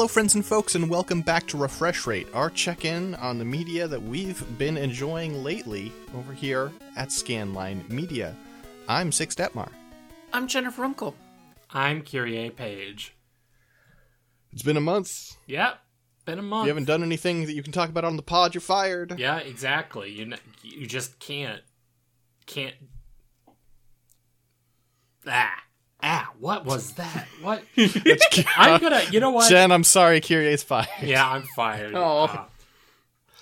Hello, friends and folks, and welcome back to Refresh Rate, our check in on the media that we've been enjoying lately over here at Scanline Media. I'm Six Detmar. I'm Jennifer Runkle. I'm Kyrie Page. It's been a month. Yep, been a month. You haven't done anything that you can talk about on the pod, you're fired. Yeah, exactly. You n- you just can't can't. Ah ah. What was that? What? I'm gonna. You know what? Jen, I'm sorry, Kyrie's fired. Yeah, I'm fired. Oh. Uh,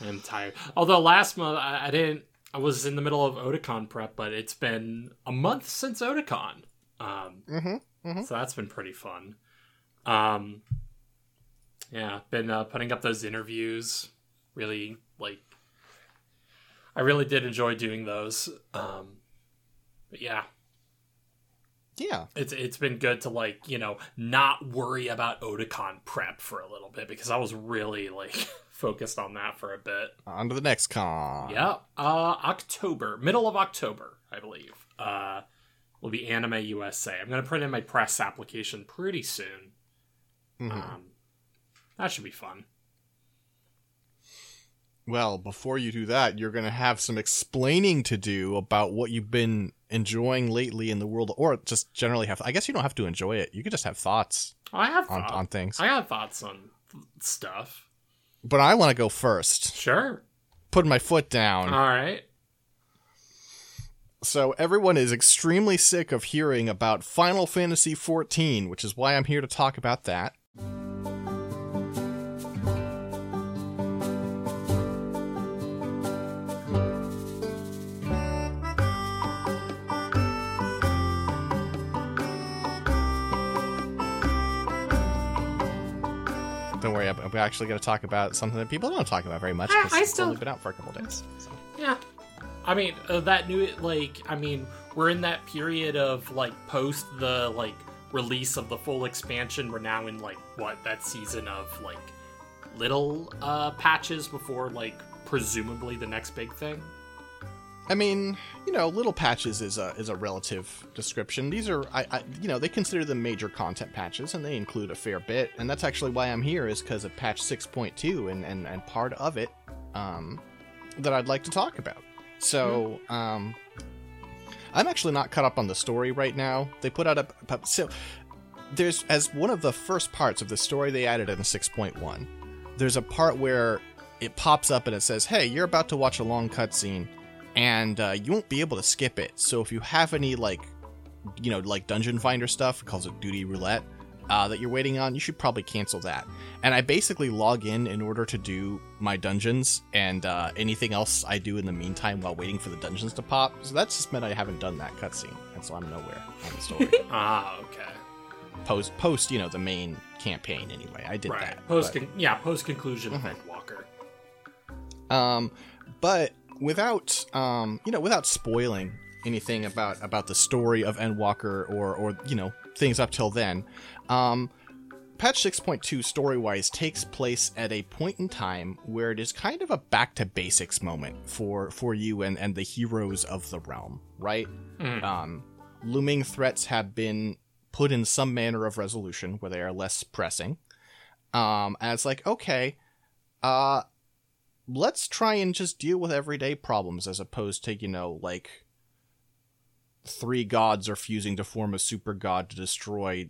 I'm tired. Although last month I, I didn't. I was in the middle of Otakon prep, but it's been a month since Otakon. Um, Mm-hmm. so that's been pretty fun. Um, yeah, been uh, putting up those interviews. Really, like, I really did enjoy doing those. Um, but yeah, Yeah. it's it's been good to like you know not worry about Otakon prep for a little bit because I was really like focused on that for a bit. On to the next con. Yeah, uh, October, middle of October, I believe. Uh, will be Anime USA. I'm gonna print in my press application pretty soon. Mhm. Um, that should be fun. Well, before you do that, you're going to have some explaining to do about what you've been enjoying lately in the world, or just generally have. I guess you don't have to enjoy it. You could just have thoughts I have on, thought- on things. I have thoughts on stuff. But I want to go first. Sure. Putting my foot down. All right. So everyone is extremely sick of hearing about Final Fantasy XIV, which is why I'm here to talk about that. Don't I'm I'm actually going to talk about something that people don't talk about very much I- because I it's still- only been out for a couple days. So. Yeah. I mean, uh, that new like I mean, we're in that period of like post the like release of the full expansion. We're now in like what that season of like little uh patches before like presumably the next big thing. I mean, you know, little patches is a is a relative description. These are, I, I you know, they consider them major content patches, and they include a fair bit. And that's actually why I'm here, is because of patch 6.2 and and and part of it, um, that I'd like to talk about. So, um, I'm actually not caught up on the story right now. They put out a a- so there's as one of the first parts of the story they added in 6.1. There's a part where it pops up and it says, "Hey, you're about to watch a long cutscene." And uh, you won't be able to skip it. So if you have any like, you know, like dungeon finder stuff, it calls it duty roulette, uh, that you're waiting on, you should probably cancel that. And I basically log in in order to do my dungeons and uh, anything else I do in the meantime while waiting for the dungeons to pop. So that's just meant I haven't done that cutscene, and so I'm nowhere on the story. Ah, okay. post, post, you know, the main campaign anyway. I did right. that. Post but- con- yeah, post conclusion Mhm. of Walker. Um, but without um, you know, without spoiling anything about about the story of Endwalker or or you know things up till then, um, patch six point two story wise takes place at a point in time where it is kind of a back to basics moment for for you and and the heroes of the realm, right? Mm. Um, looming threats have been put in some manner of resolution where they are less pressing. Um, and it's like, okay, uh, let's try and just deal with everyday problems as opposed to, you know, like three gods are fusing to form a super god to destroy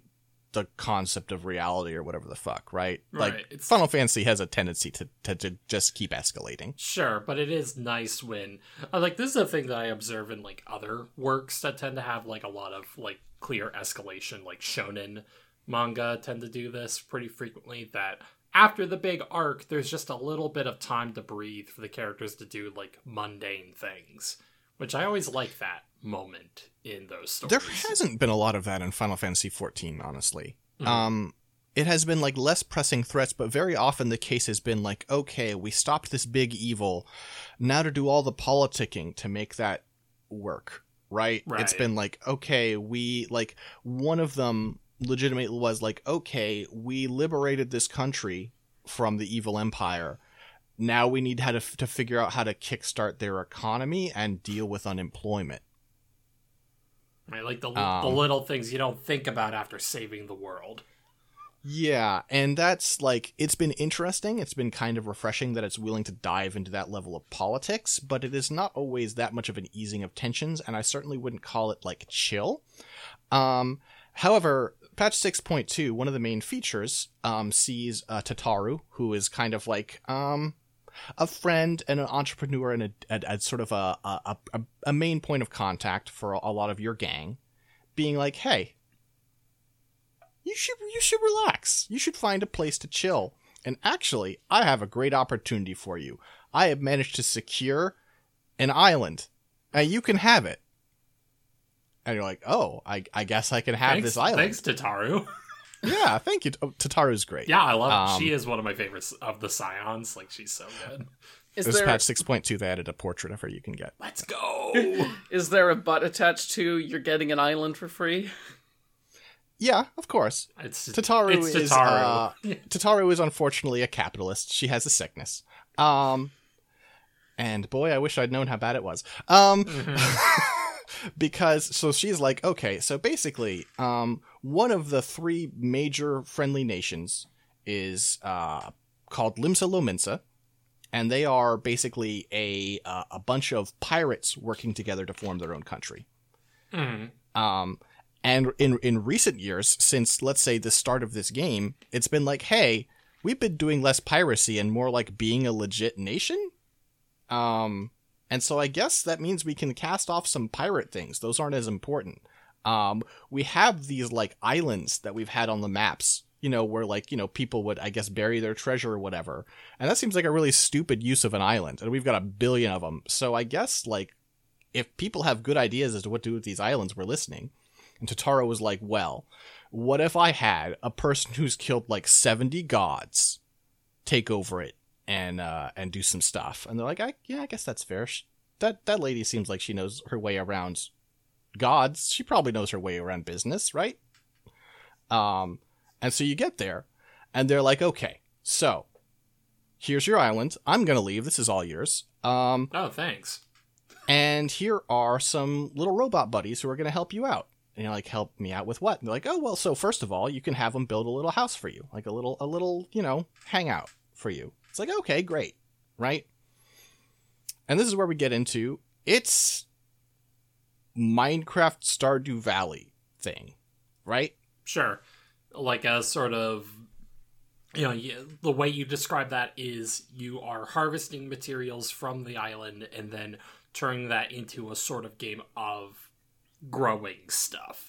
the concept of reality or whatever the fuck, right? Right, Like it's- Final Fantasy has a tendency to, to, to just keep escalating. Sure, but it is nice when uh, like this is a thing that I observe in like other works that tend to have like a lot of like clear escalation, like shonen manga tend to do this pretty frequently that after the big arc there's just a little bit of time to breathe for the characters to do like mundane things, which I always like that moment in those stories. There hasn't been a lot of that in Final Fantasy XIV, honestly. Mhm. Um, it has been like less pressing threats, but very often the case has been like, okay, we stopped this big evil. Now to do all the politicking to make that work, right? right. It's been like, okay, we like one of them legitimately was like, okay, we liberated this country from the evil empire. Now we need how to, to figure out how to kickstart their economy and deal with unemployment. right, like the Um, the little things you don't think about after saving the world. Yeah, and that's like it's been interesting. It's been kind of refreshing that it's willing to dive into that level of politics, but it is not always that much of an easing of tensions, and I certainly wouldn't call it like chill. Um, however, patch 6.2, one of the main features, um, sees uh, Tataru, who is kind of like um a friend and an entrepreneur and a, a, a sort of a, a, a, main point of contact for a lot of your gang, being like, hey, you should you should relax. You should find a place to chill. And actually, I have a great opportunity for you. I have managed to secure an island, and you can have it. And you're like, oh, I, I guess I can have thanks, this island. Thanks, Tataru. yeah, thank you. Oh, Tataru's great. Yeah, I love Um, She is one of my favorites of the Scions. Like, she's so good. Is This there patch 6.2, they added a portrait of her you can get. Let's go. is there a butt attached to you're getting an island for free? Yeah, of course. It's Tataru it's is Tataru. uh, Tataru is unfortunately a capitalist. She has a sickness. Um and boy, I wish I'd known how bad it was. Um because so she's like, okay, so basically, um one of the three major friendly nations is uh called Limsa Lominsa, and they are basically a uh, a bunch of pirates working together to form their own country. Mhm. Um, and in in recent years, since let's say the start of this game, it's been like, hey, we've been doing less piracy and more like being a legit nation. Um, and so I guess that means we can cast off some pirate things. Those aren't as important. Um, we have these like islands that we've had on the maps, you know, where like, you know, people would, I guess, bury their treasure or whatever. And that seems like a really stupid use of an island. And we've got a billion of them. So I guess, like, if people have good ideas as to what to do with these islands, we're listening. And Tataru was like, well, what if I had a person who's killed like 70 gods take over it and uh and do some stuff? And they're like, I, yeah, I guess that's fair. Sh- That that lady seems like she knows her way around gods. She probably knows her way around business, right? Um and so you get there and they're like, "Okay. So, here's your island. I'm going to leave. This is all yours." Um Oh, thanks. and here are some little robot buddies who are going to help you out. And you're like, help me out with what? And they're like, oh well, so first of all, you can have them build a little house for you, like a little, a little, you know, hangout for you. It's like, okay, great, right? And this is where we get into it's Minecraft Stardew Valley thing, right? Sure. Like a sort of. You know, the way you describe that is you are harvesting materials from the island and then turning that into a sort of game of growing stuff.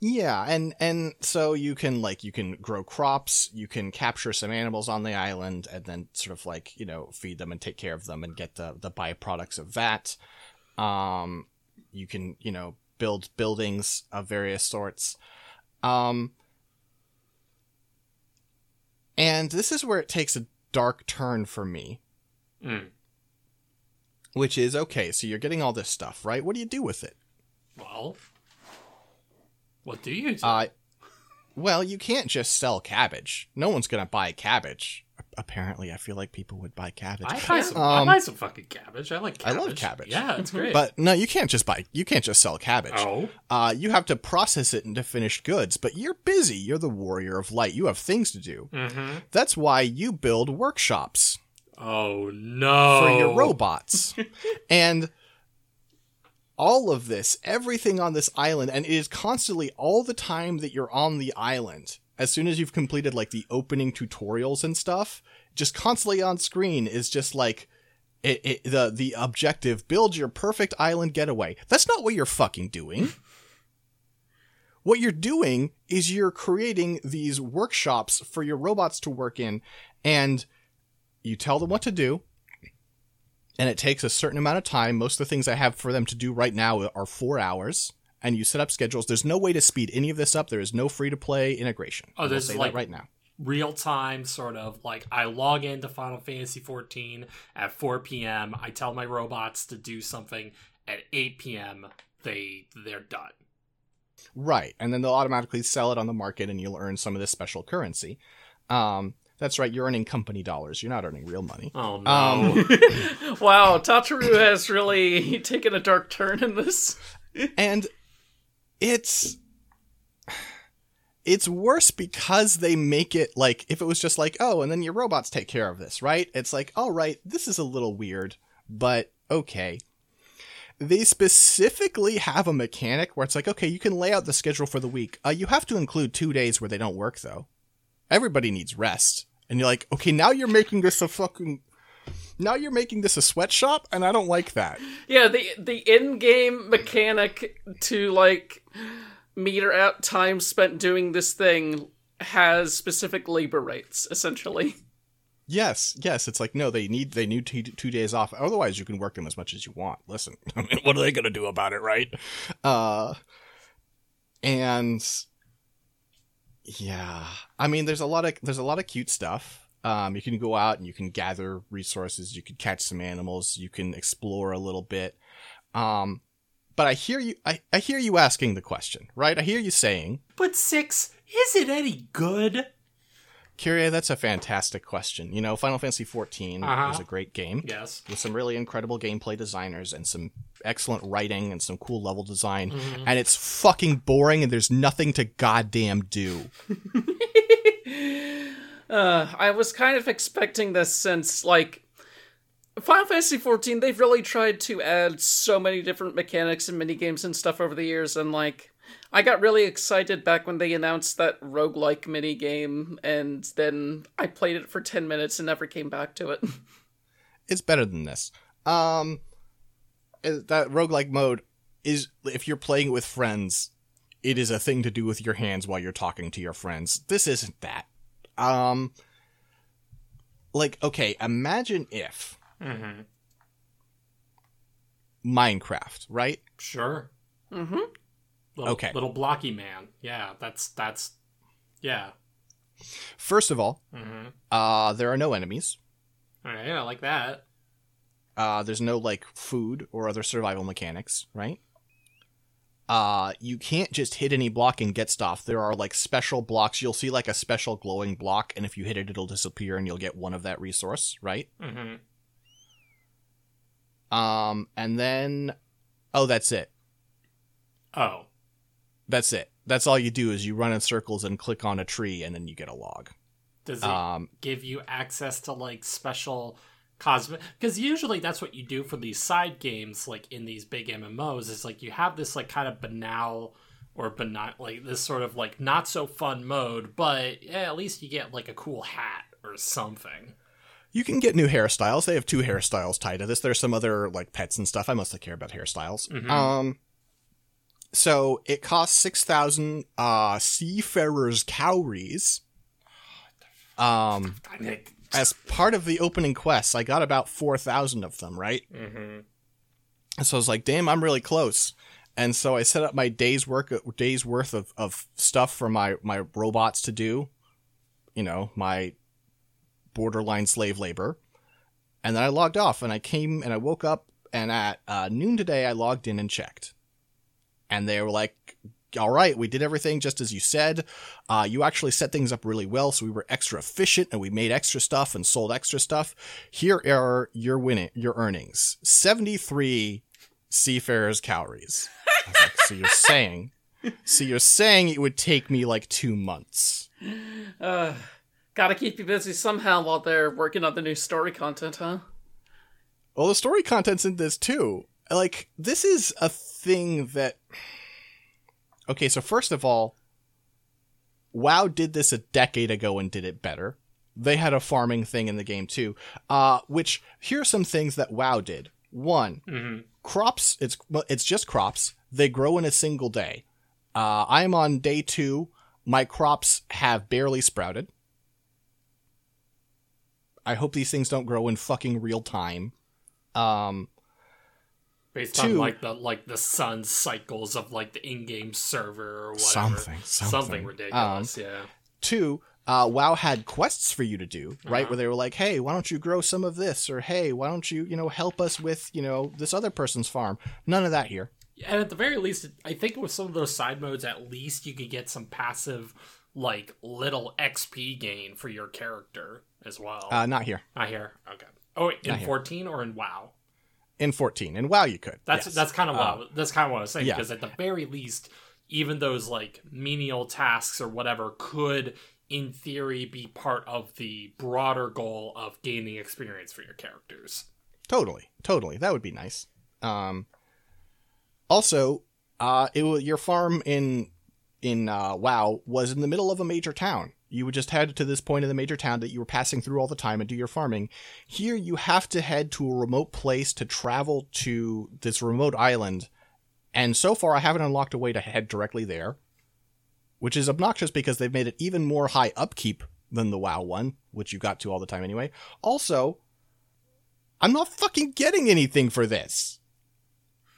Yeah, and and so you can like you can grow crops, you can capture some animals on the island, and then sort of like you know feed them and take care of them and get the the byproducts of that. Um, you can you know build buildings of various sorts. Um, and this is where it takes a dark turn for me, Mm. which is okay. So you're getting all this stuff, right? What do you do with it? Well, what do you do? Uh, well, you can't just sell cabbage. No one's gonna buy cabbage. Apparently, I feel like people would buy cabbage. I buy some. I um, buy some fucking cabbage. I like I cabbage. love cabbage. Yeah, it's great. But no, you can't just buy. You can't just sell cabbage. oh, Uh, you have to process it into finished goods. But you're busy. You're the warrior of light. You have things to do. mm-hmm. That's why you build workshops oh no, for your robots. and all of this, everything on this island, and it is constantly all the time that you're on the island. As soon as you've completed like the opening tutorials and stuff, just constantly on screen is just like it, it, the the objective: build your perfect island getaway. That's not what you're fucking doing. what you're doing is you're creating these workshops for your robots to work in, and you tell them what to do and it takes a certain amount of time. Most of the things I have for them to do right now are four hours, and you set up schedules. There's no way to speed any of this up. There is no free to play integration. Oh, this is like- right now. real time sort of like I log into Final Fantasy 14 at 4 p.m. I tell my robots to do something at 8 p.m. They they're done. Right, and then they'll automatically sell it on the market, and you'll earn some of this special currency. Um, that's right. You're earning company dollars. You're not earning real money. Oh no. Um, wow, Tataru has really taken a dark turn in this. and it's it's worse because they make it like if it was just like oh and then your robots take care of this right it's like all right this is a little weird but okay they specifically have a mechanic where it's like okay you can lay out the schedule for the week uh, you have to include two days where they don't work though everybody needs rest and you're like okay now you're making this a fucking now you're making this a sweatshop and i don't like that Yeah, the the in-game mechanic to like meter out time spent doing this thing has specific labor rates, essentially. Yes, yes. It's like no, they need they need two, two days off. Otherwise, you can work them as much as you want. Listen, I mean, what are they going to do about it, right? Uh, and yeah, I mean, there's a lot of there's a lot of cute stuff. Um, you can go out and you can gather resources. You can catch some animals. You can explore a little bit. Um, but I hear you. I, I hear you asking the question, right? I hear you saying, But six, is it any good? Kyrie, that's a fantastic question. You know, Final Fantasy XIV Uh-huh. is a great game. Yes. with some really incredible gameplay designers and some excellent writing and some cool level design. Mm-hmm. And it's fucking boring and there's nothing to goddamn do. Uh, I was kind of expecting this since like Final Fantasy XIV. They've really tried to add so many different mechanics and mini games and stuff over the years, and like I got really excited back when they announced that roguelike mini game, and then I played it for ten minutes and never came back to it. It's better than this. Um, that roguelike mode is, if you're playing with friends, it is a thing to do with your hands while you're talking to your friends. This isn't that. Um, like, okay, imagine if Mm-hmm. Minecraft, right? Sure. mm-hmm. Little, Okay. Little blocky man. Yeah, that's that's yeah. First of all, Mm-hmm. uh, there are no enemies. All right, I like that. Uh, there's no like food or other survival mechanics, right? Uh, you can't just hit any block and get stuff. There are like special blocks. You'll see like a special glowing block, and if you hit it, it'll disappear, and you'll get one of that resource, right? Mm-hmm. Um, and then, oh, that's it. Oh, That's it. That's all you do is you run in circles and click on a tree, and then you get a log. does it Um, give you access to like special cosmic? Because usually that's what you do for these side games, like in these big MMOs. Is like you have this like kind of banal or benign, like this sort of like not so fun mode, but yeah, at least you get like a cool hat or something. You can get new hairstyles. They have two hairstyles tied to this. There's some other like pets and stuff. I mostly care about hairstyles. Mhm. Um, so it costs six thousand uh seafarers cowries. Um, as part of the opening quests, I got about four thousand of them. Right. Mm-hmm. So I was like, damn, I'm really close. And so I set up my day's work, day's worth of, of stuff for my, my robots to do, you know, my borderline slave labor. And then I logged off and I came and I woke up and at uh, noon today I logged in and checked. And they were like, all right, we did everything just as you said. Uh, you actually set things up really well, so we were extra efficient and we made extra stuff and sold extra stuff. Here are your winning, your earnings: seventy-three seafarers' cowries. Like, so you're saying, so you're saying it would take me like two months? Uh, gotta keep you busy somehow while they're working on the new story content, huh? Well, the story content's in this too. Like, this is a thing that. Okay, so first of all, WoW did this a decade ago and did it better. They had a farming thing in the game too. Uh, which here are some things that WoW did. One, Mm-hmm. crops. It's it's just crops. They grow in a single day. Uh, I'm on day two. My crops have barely sprouted. I hope these things don't grow in fucking real time. Um, Based Two- on like the like the sun cycles of like the in-game server or whatever. Something, something. ridiculous. yeah. Two, uh, WoW had quests for you to do, right? Uh-huh. Where they were like, "Hey, why don't you grow some of this?" or "Hey, why don't you, you know, help us with, you know, this other person's farm?" None of that here. And at the very least, I think with some of those side modes, at least you could get some passive, like little XP gain for your character as well. Uh, not here Not here. Okay. Oh, wait, in Not here. fourteen or in WoW? In 14. and WoW, you could. That's yes. that's kind of what I that's kind of what I was saying yeah. because at the very least, even those like menial tasks or whatever could in theory be part of the broader goal of gaining experience for your characters. Totally, totally. That would be nice. Um, also, uh, it was, your farm in in uh, WoW was in the middle of a major town. You would just head to this point in the major town that you were passing through all the time and do your farming. Here, you have to head to a remote place to travel to this remote island. And so far, I haven't unlocked a way to head directly there, which is obnoxious because they've made it even more high upkeep than the WoW one, which you got to all the time anyway. Also, I'm not fucking getting anything for this.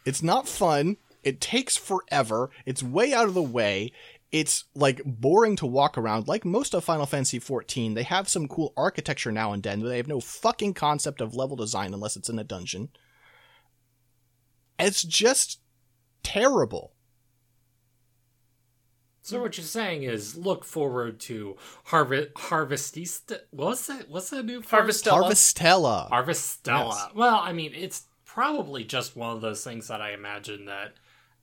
It's not fun. It takes forever. It's way out of the way. It's like boring to walk around. Like most of Final Fantasy XIV, they have some cool architecture now and then, but they have no fucking concept of level design unless it's in a dungeon. It's just terrible. So what you're saying is look forward to Harvest Harvestista. What's that? What's that new? Harvestella. Harvestella. Harvestella. Yes. Well, I mean, it's probably just one of those things that I imagine that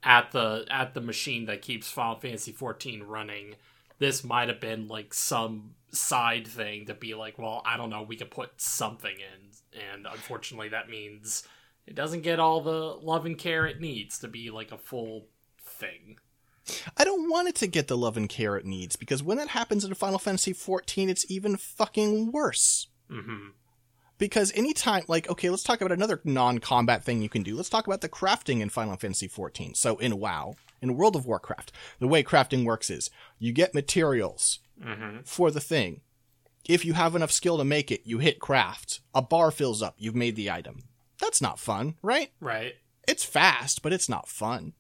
at the at the machine that keeps Final Fantasy 14 running, this might have been like some side thing to be like, well, I don't know, we could put something in, and unfortunately, that means it doesn't get all the love and care it needs to be like a full thing. I don't want it to get the love and care it needs because when that happens in Final Fantasy XIV, it's even fucking worse. hmm Because anytime, like, okay, let's talk about another non-combat thing you can do. Let's talk about the crafting in Final Fantasy XIV. So in WoW, in World of Warcraft, the way crafting works is you get materials hmm for the thing. If you have enough skill to make it, you hit craft. A bar fills up. You've made the item. That's not fun, right? Right. It's fast, but it's not fun.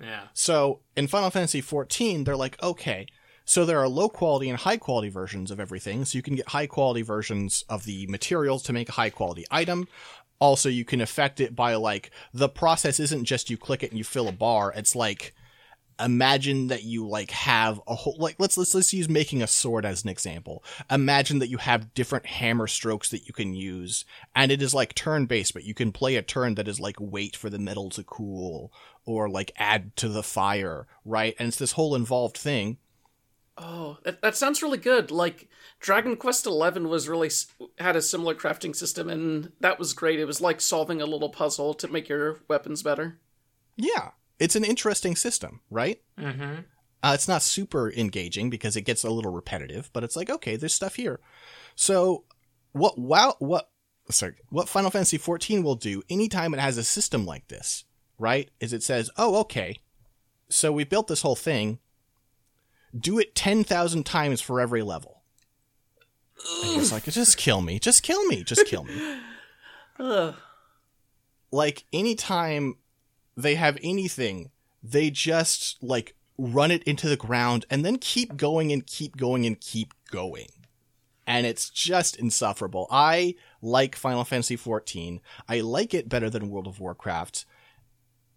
Yeah. So in Final Fantasy XIV, they're like, okay, so there are low quality and high quality versions of everything. So you can get high quality versions of the materials to make a high quality item. Also, you can affect it by like, the process isn't just you click it and you fill a bar. It's like, imagine that you like have a whole like let's let's let's use making a sword as an example imagine that you have different hammer strokes that you can use and it is like turn based but you can play a turn that is like wait for the metal to cool or like add to the fire right and it's this whole involved thing Oh, that, that sounds really good. Like Dragon Quest XI was really had a similar crafting system, and that was great. It was like solving a little puzzle to make your weapons better. yeah it's an interesting system right hmm Uh, it's not super engaging because it gets a little repetitive, but it's like okay, there's stuff here. So what wow what sorry what Final Fantasy 14 will do anytime it has a system like this, right? Is it says, oh okay, so we built this whole thing. Do it ten thousand times for every level. And it's like just kill me, just kill me, just kill me. Ugh. like anytime they have anything, they just like run it into the ground and then keep going and keep going and keep going. And it's just insufferable. I like Final Fantasy XIV. I like it better than World of Warcraft.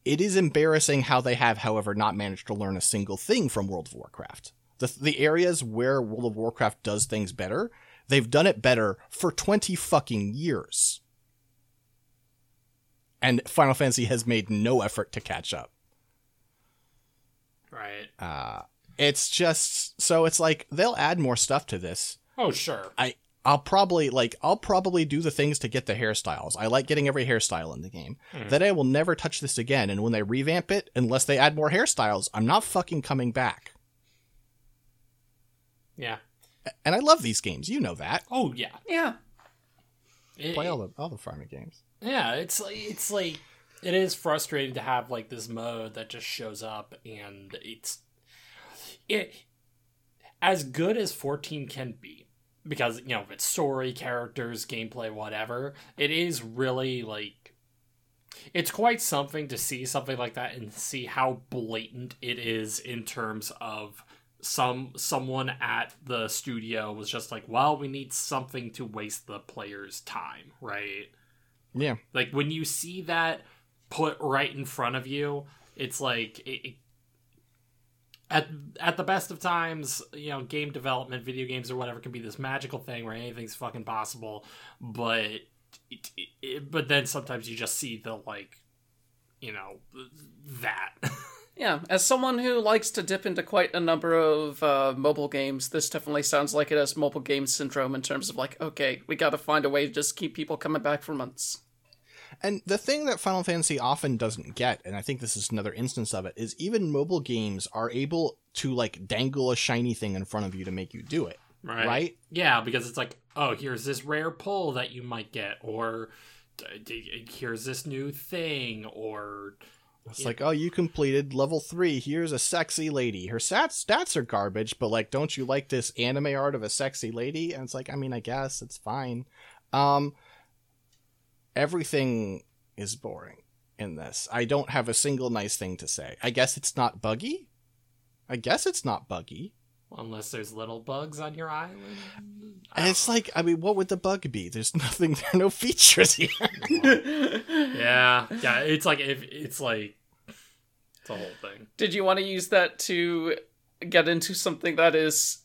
It is embarrassing how they have, however, not managed to learn a single thing from World of Warcraft. The, the areas where World of Warcraft does things better, they've done it better for 20 fucking years and Final Fantasy has made no effort to catch up. Right. Uh, it's just so it's like they'll add more stuff to this. Oh, sure. I I'll probably like I'll probably do the things to get the hairstyles. I like getting every hairstyle in the game. Hmm. Then I will never touch this again. And when they revamp it, unless they add more hairstyles, I'm not fucking coming back. Yeah. And I love these games. You know that. Oh, yeah. Yeah. It- Play all the all the farming games. Yeah, it's like it's like it is frustrating to have like this mode that just shows up and it's it as good as 14 can be because you know it's story, characters, gameplay, whatever. It is really like it's quite something to see something like that and see how blatant it is in terms of some someone at the studio was just like, well, we need something to waste the player's time, right? Yeah. Like when you see that put right in front of you, it's like it, it- at at the best of times, you know, game development, video games or whatever can be this magical thing where anything's fucking possible, but it, it, but then sometimes you just see the like, you know, that, Yeah, as someone who likes to dip into quite a number of uh, mobile games, this definitely sounds like it has mobile game syndrome in terms of like, okay, we got to find a way to just keep people coming back for months. And the thing that Final Fantasy often doesn't get, and I think this is another instance of it, is even mobile games are able to like dangle a shiny thing in front of you to make you do it. Right. Right? Yeah, because it's like, oh, here's this rare pull that you might get, or here's this new thing, or It's like, oh, you completed level three. Here's a sexy lady. Her stats stats are garbage, but like, don't you like this anime art of a sexy lady? And it's like, I mean, I guess it's fine. Um, everything is boring in this. I don't have a single nice thing to say. I guess it's not buggy. I guess it's not buggy. unless there's little bugs on your island. And it's like, I mean, what would the bug be? There's nothing. There are no features here. yeah, yeah. It's like if it's like it's a whole thing. Did you want to use that to get into something that is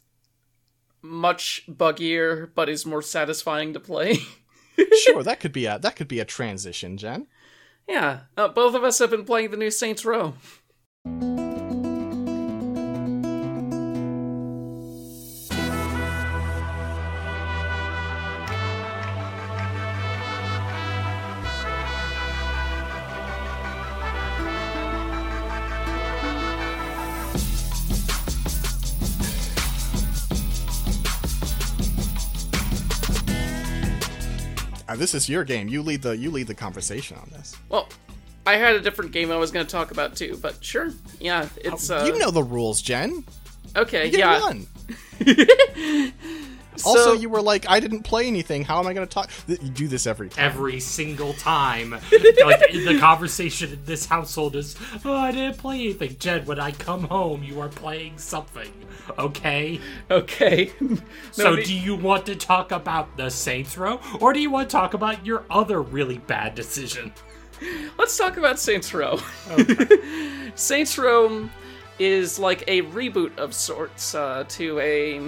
much buggier but is more satisfying to play? sure, that could be a that could be a transition, Jen. yeah, uh, both of us have been playing the new Saints Row. Uh, this is your game. You lead the you lead the conversation on this. Well, I had a different game I was going to talk about too, but sure. Yeah, it's uh, you know the rules, Jen. okay. Yeah. one. Also, So- you were like, I didn't play anything. How am I going to talk? You do this every time. Every single time, like the conversation in this household is, "Oh, I didn't play anything." Jed, when I come home, you are playing something. Okay. Okay. So, No, the- do you want to talk about the Saints Row, or do you want to talk about your other really bad decision? Let's talk about Saints Row. Saints Row is like a reboot of sorts uh, to a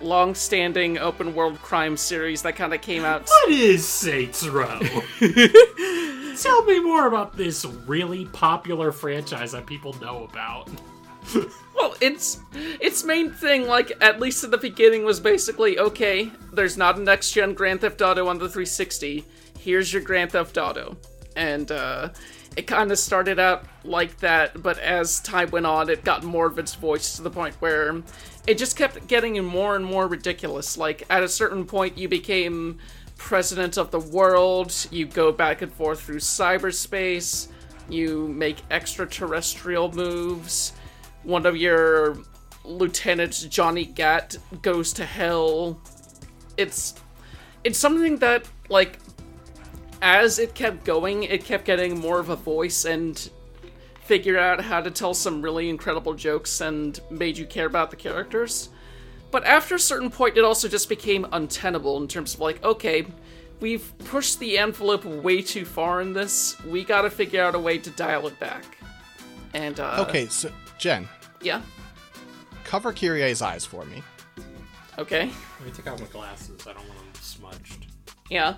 long-standing open-world crime series that kind of came out. What is Saints Row? Tell me more about this really popular franchise that people know about. Well, its its main thing, like at least at the beginning, was basically okay. There's not a next-gen Grand Theft Auto on the 360. Here's your Grand Theft Auto, and uh, it kind of started out like that. But as time went on, it got more of its voice to the point where it just kept getting more and more ridiculous. Like at a certain point, you became president of the world. You go back and forth through cyberspace. You make extraterrestrial moves one of your lieutenants, Johnny Gat, goes to hell. It's it's something that like as it kept going, it kept getting more of a voice and figured out how to tell some really incredible jokes and made you care about the characters. But after a certain point, it also just became untenable in terms of like, okay, we've pushed the envelope way too far in this. We got to figure out a way to dial it back. And uh, Okay, so Jen, yeah, cover Kyrie's eyes for me. okay. Let me take out my glasses. I don't want them smudged. Yeah.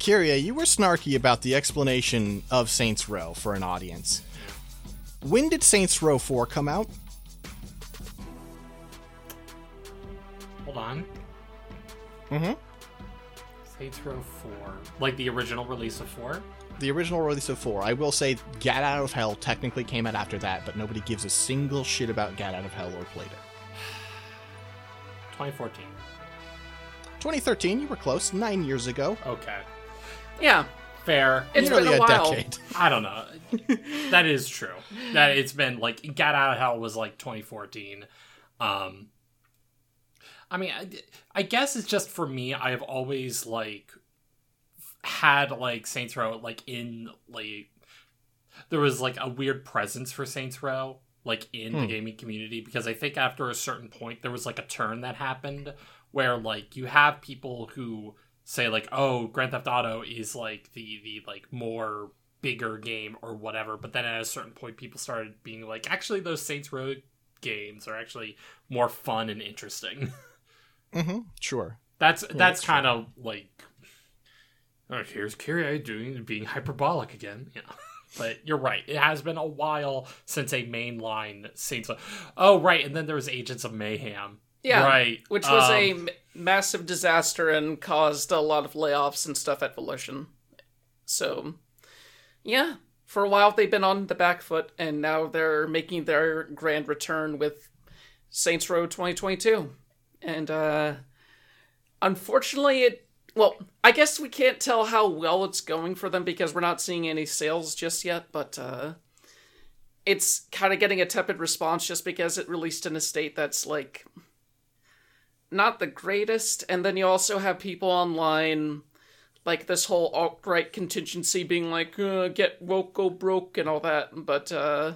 Kyrie, you were snarky about the explanation of Saints Row for an audience. When did Saints Row 4 come out? Hold on. Mm-hmm. Saints Row 4. Like the original release of 4? The original release of 4. I will say Gat Out of Hell technically came out after that, but nobody gives a single shit about Gat Out of Hell or played it. 2014. 2013, you were close. Nine years ago. Okay. Yeah. Fair. It's Nearly been a, while. decade. I don't know. that is true. That it's been like Gat Out of Hell was like 2014. Um I mean, I, I guess it's just for me. I have always like had like Saints Row like in like there was like a weird presence for Saints Row like in the Hmm. gaming community because I think after a certain point there was like a turn that happened where like you have people who say like oh Grand Theft Auto is like the the like more bigger game or whatever but then at a certain point people started being like actually those Saints Row games are actually more fun and interesting Mm-hmm. Sure. that's that's that's kind of like oh, here's Kyrie doing being hyperbolic again you know But you're right. It has been a while since a mainline Saints. Oh, right. And then there was Agents of Mayhem. Yeah, right. Which was Um, a m- massive disaster and caused a lot of layoffs and stuff at Volition. So, yeah, for a while they've been on the back foot, and now they're making their grand return with Saints Row 2022. And uh, unfortunately, it. Well, I guess we can't tell how well it's going for them because we're not seeing any sales just yet, but. Uh, it's kind of getting a tepid response just because it released in a state that's like not the greatest. And then you also have people online, like this whole alt right contingency being like, uh, get woke, go broke, and all that. But, uh,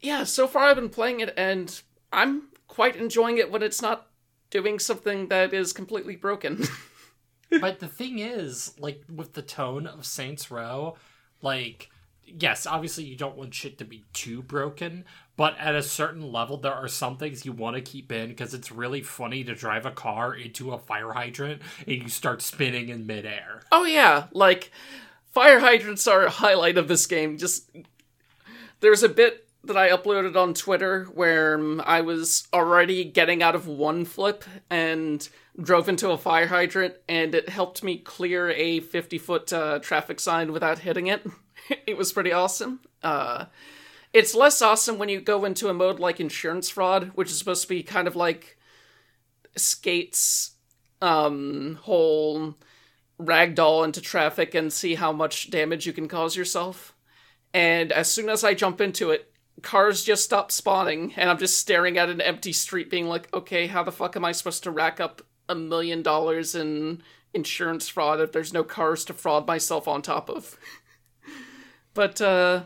yeah, so far I've been playing it, and I'm quite enjoying it when it's not doing something that is completely broken. but the thing is, like with the tone of Saints Row, like yes, obviously you don't want shit to be too broken, but at a certain level there are some things you want to keep in because it's really funny to drive a car into a fire hydrant and you start spinning in midair. oh, yeah, like, fire hydrants are a highlight of this game. Just, there's a bit that I uploaded on Twitter where um, I was already getting out of one flip and drove into a fire hydrant, and it helped me clear a 50 foot uh, traffic sign without hitting it. it was pretty awesome. Uh, it's less awesome when you go into a mode like insurance fraud, which is supposed to be kind of like Skate's um, whole ragdoll into traffic and see how much damage you can cause yourself. And as soon as I jump into it, cars just stop spawning, and I'm just staring at an empty street, being like, okay, how the fuck am I supposed to rack up a million dollars in insurance fraud if there's no cars to fraud myself on top of? but, uh,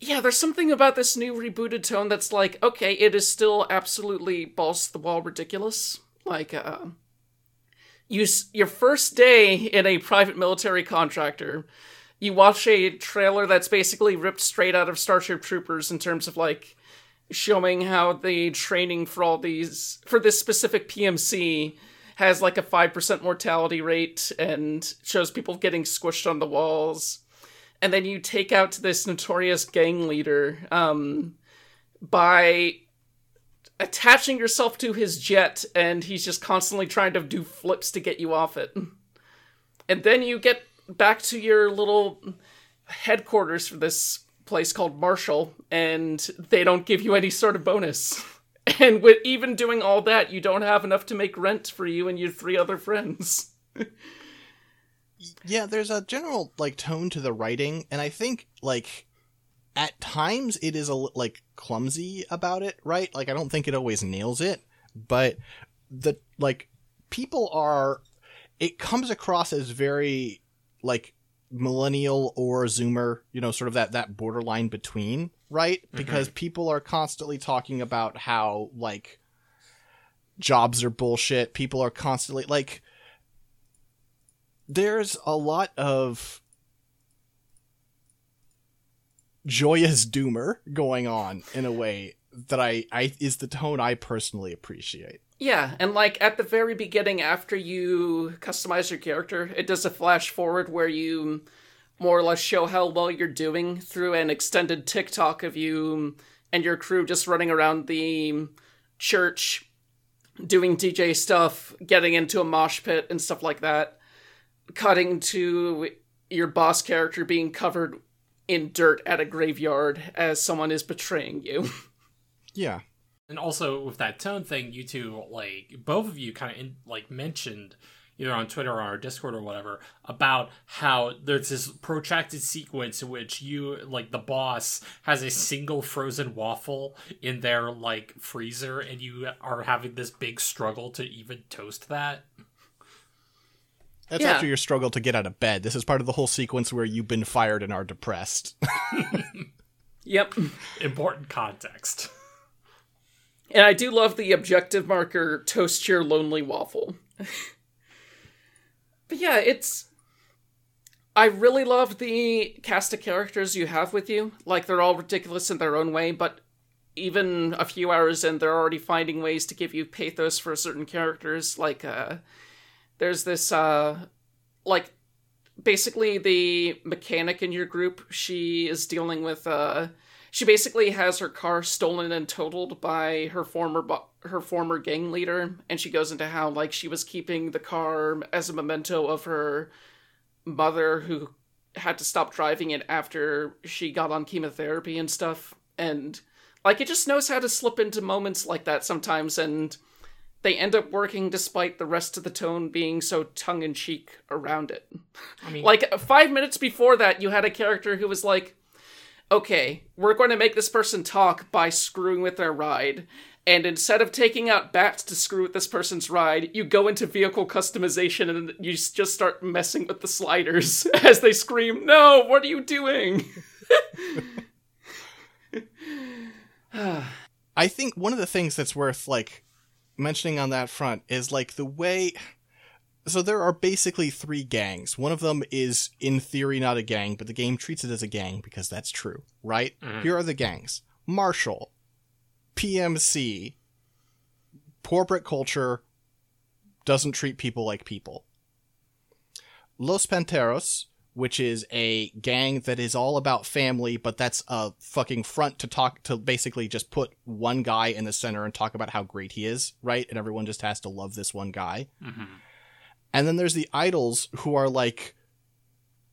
yeah, there's something about this new rebooted tone that's like, okay, it is still absolutely balls to the wall ridiculous. Like, uh, you your first day in a private military contractor, you watch a trailer that's basically ripped straight out of Starship Troopers in terms of like showing how the training for all these for this specific PMC has like a 5% mortality rate and shows people getting squished on the walls. And then you take out this notorious gang leader um, by attaching yourself to his jet, and he's just constantly trying to do flips to get you off it. And then you get back to your little headquarters for this place called Marshall, and they don't give you any sort of bonus. And with even doing all that, you don't have enough to make rent for you and your three other friends. Yeah, there's a general like tone to the writing, and I think like at times it is a li- like clumsy about it, right? Like I don't think it always nails it, but the like people are it comes across as very like millennial or zoomer, you know, sort of that that borderline between, right? Mm-hmm. Because people are constantly talking about how like jobs are bullshit. People are constantly like there's a lot of joyous doomer going on in a way that I, I is the tone I personally appreciate. Yeah, and like at the very beginning, after you customize your character, it does a flash forward where you more or less show how well you're doing through an extended TikTok of you and your crew just running around the church, doing DJ stuff, getting into a mosh pit and stuff like that, cutting to your boss character being covered in dirt at a graveyard as someone is betraying you. Yeah. And also with that tone thing, you two like both of you kind of like mentioned either on Twitter or on our Discord or whatever about how there's this protracted sequence in which you like the boss has a single frozen waffle in their like freezer and you are having this big struggle to even toast that. That's Yeah. after your struggle to get out of bed. This is part of the whole sequence where you've been fired and are depressed. yep. Important context. And I do love the objective marker toast your lonely waffle. but yeah, it's I really love the cast of characters you have with you. Like they're all ridiculous in their own way, but even a few hours in they're already finding ways to give you pathos for certain characters like uh there's this uh like basically the mechanic in your group. She is dealing with uh she basically has her car stolen and totaled by her former bo- her former gang leader and she goes into how like she was keeping the car as a memento of her mother who had to stop driving it after she got on chemotherapy and stuff and like it just knows how to slip into moments like that sometimes and they end up working despite the rest of the tone being so tongue in cheek around it. I mean, Like five minutes before that, you had a character who was like, "Okay, we're going to make this person talk by screwing with their ride." And instead of taking out bats to screw with this person's ride, you go into vehicle customization and you just start messing with the sliders as they scream, "No! What are you doing?" I think one of the things that's worth like mentioning on that front is like the way so there are basically three gangs. One of them is in theory not a gang, but the game treats it as a gang because that's true, right? Mhm. Here are the gangs. Marshall, PMC, corporate culture doesn't treat people like people. Los Panteros, which is a gang that is all about family, but that's a fucking front to talk to basically just put one guy in the center and talk about how great he is, right? And everyone just has to love this one guy. mhm. And then there's the idols who are like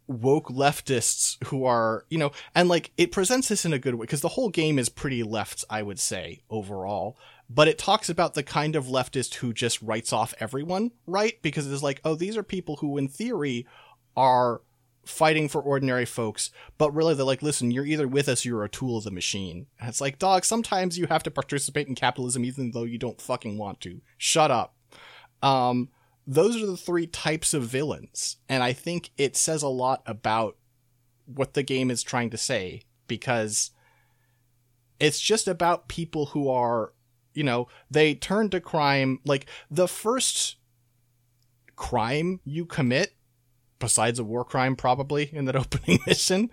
woke leftists who are, you know, and like it presents this in a good way because the whole game is pretty left, I would say, overall. But it talks about the kind of leftist who just writes off everyone, right? Because it's like, oh, these are people who, in theory, are fighting for ordinary folks, but really they're like, listen, you're either with us, you're a tool of the machine. And it's like, dog, sometimes you have to participate in capitalism even though you don't fucking want to. Shut up. Um, those are the three types of villains. And I think it says a lot about what the game is trying to say because it's just about people who are, you know, they turn to crime. Like the first crime you commit, besides a war crime probably in that opening mission,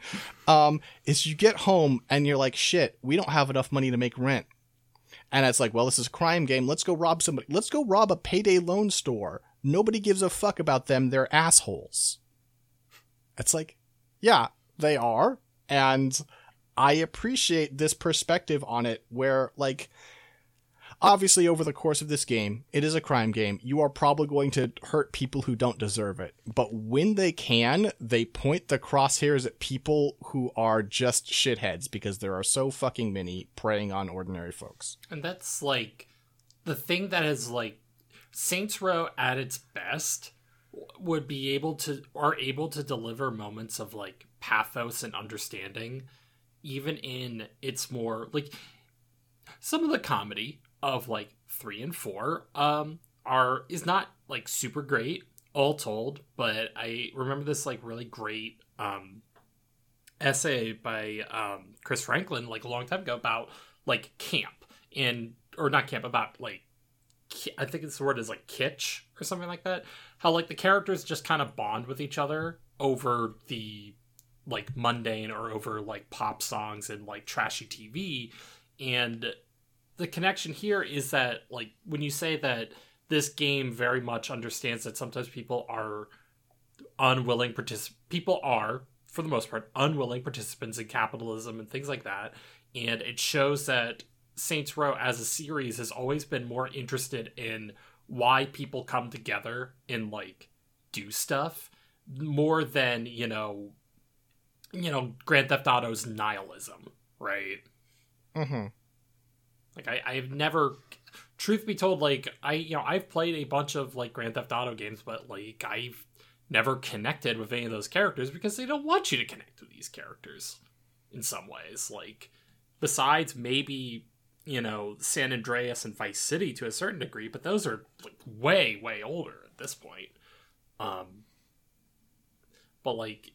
um, is you get home and you're like, shit, we don't have enough money to make rent. And it's like, well, this is a crime game. Let's go rob somebody. Let's go rob a payday loan store. Nobody gives a fuck about them. They're assholes. It's like, yeah, they are. And I appreciate this perspective on it where, like, obviously, over the course of this game, it is a crime game. You are probably going to hurt people who don't deserve it. But when they can, they point the crosshairs at people who are just shitheads because there are so fucking many preying on ordinary folks. And that's like the thing that is like Saints Row at its best would be able to are able to deliver moments of like pathos and understanding even in its more like some of the comedy of like 3 and 4 um are is not like super great all told but I remember this like really great um essay by um Chris Franklin like a long time ago about like camp and or not camp about like I think it's the word is like kitsch or something like that. How like the characters just kind of bond with each other over the like mundane or over like pop songs and like trashy TV. And the connection here is that like when you say that this game very much understands that sometimes people are unwilling particip people are for the most part unwilling participants in capitalism and things like that and it shows that Saints Row as a series has always been more interested in why people come together and like do stuff more than, you know, you know, Grand Theft Auto's nihilism, right? Mm-hmm. Like I, I've never truth be told, like I you know, I've played a bunch of like Grand Theft Auto games, but like I've never connected with any of those characters because they don't want you to connect with these characters in some ways. Like besides maybe you know San Andreas and Vice City to a certain degree, but those are like way way older at this point. Um, but like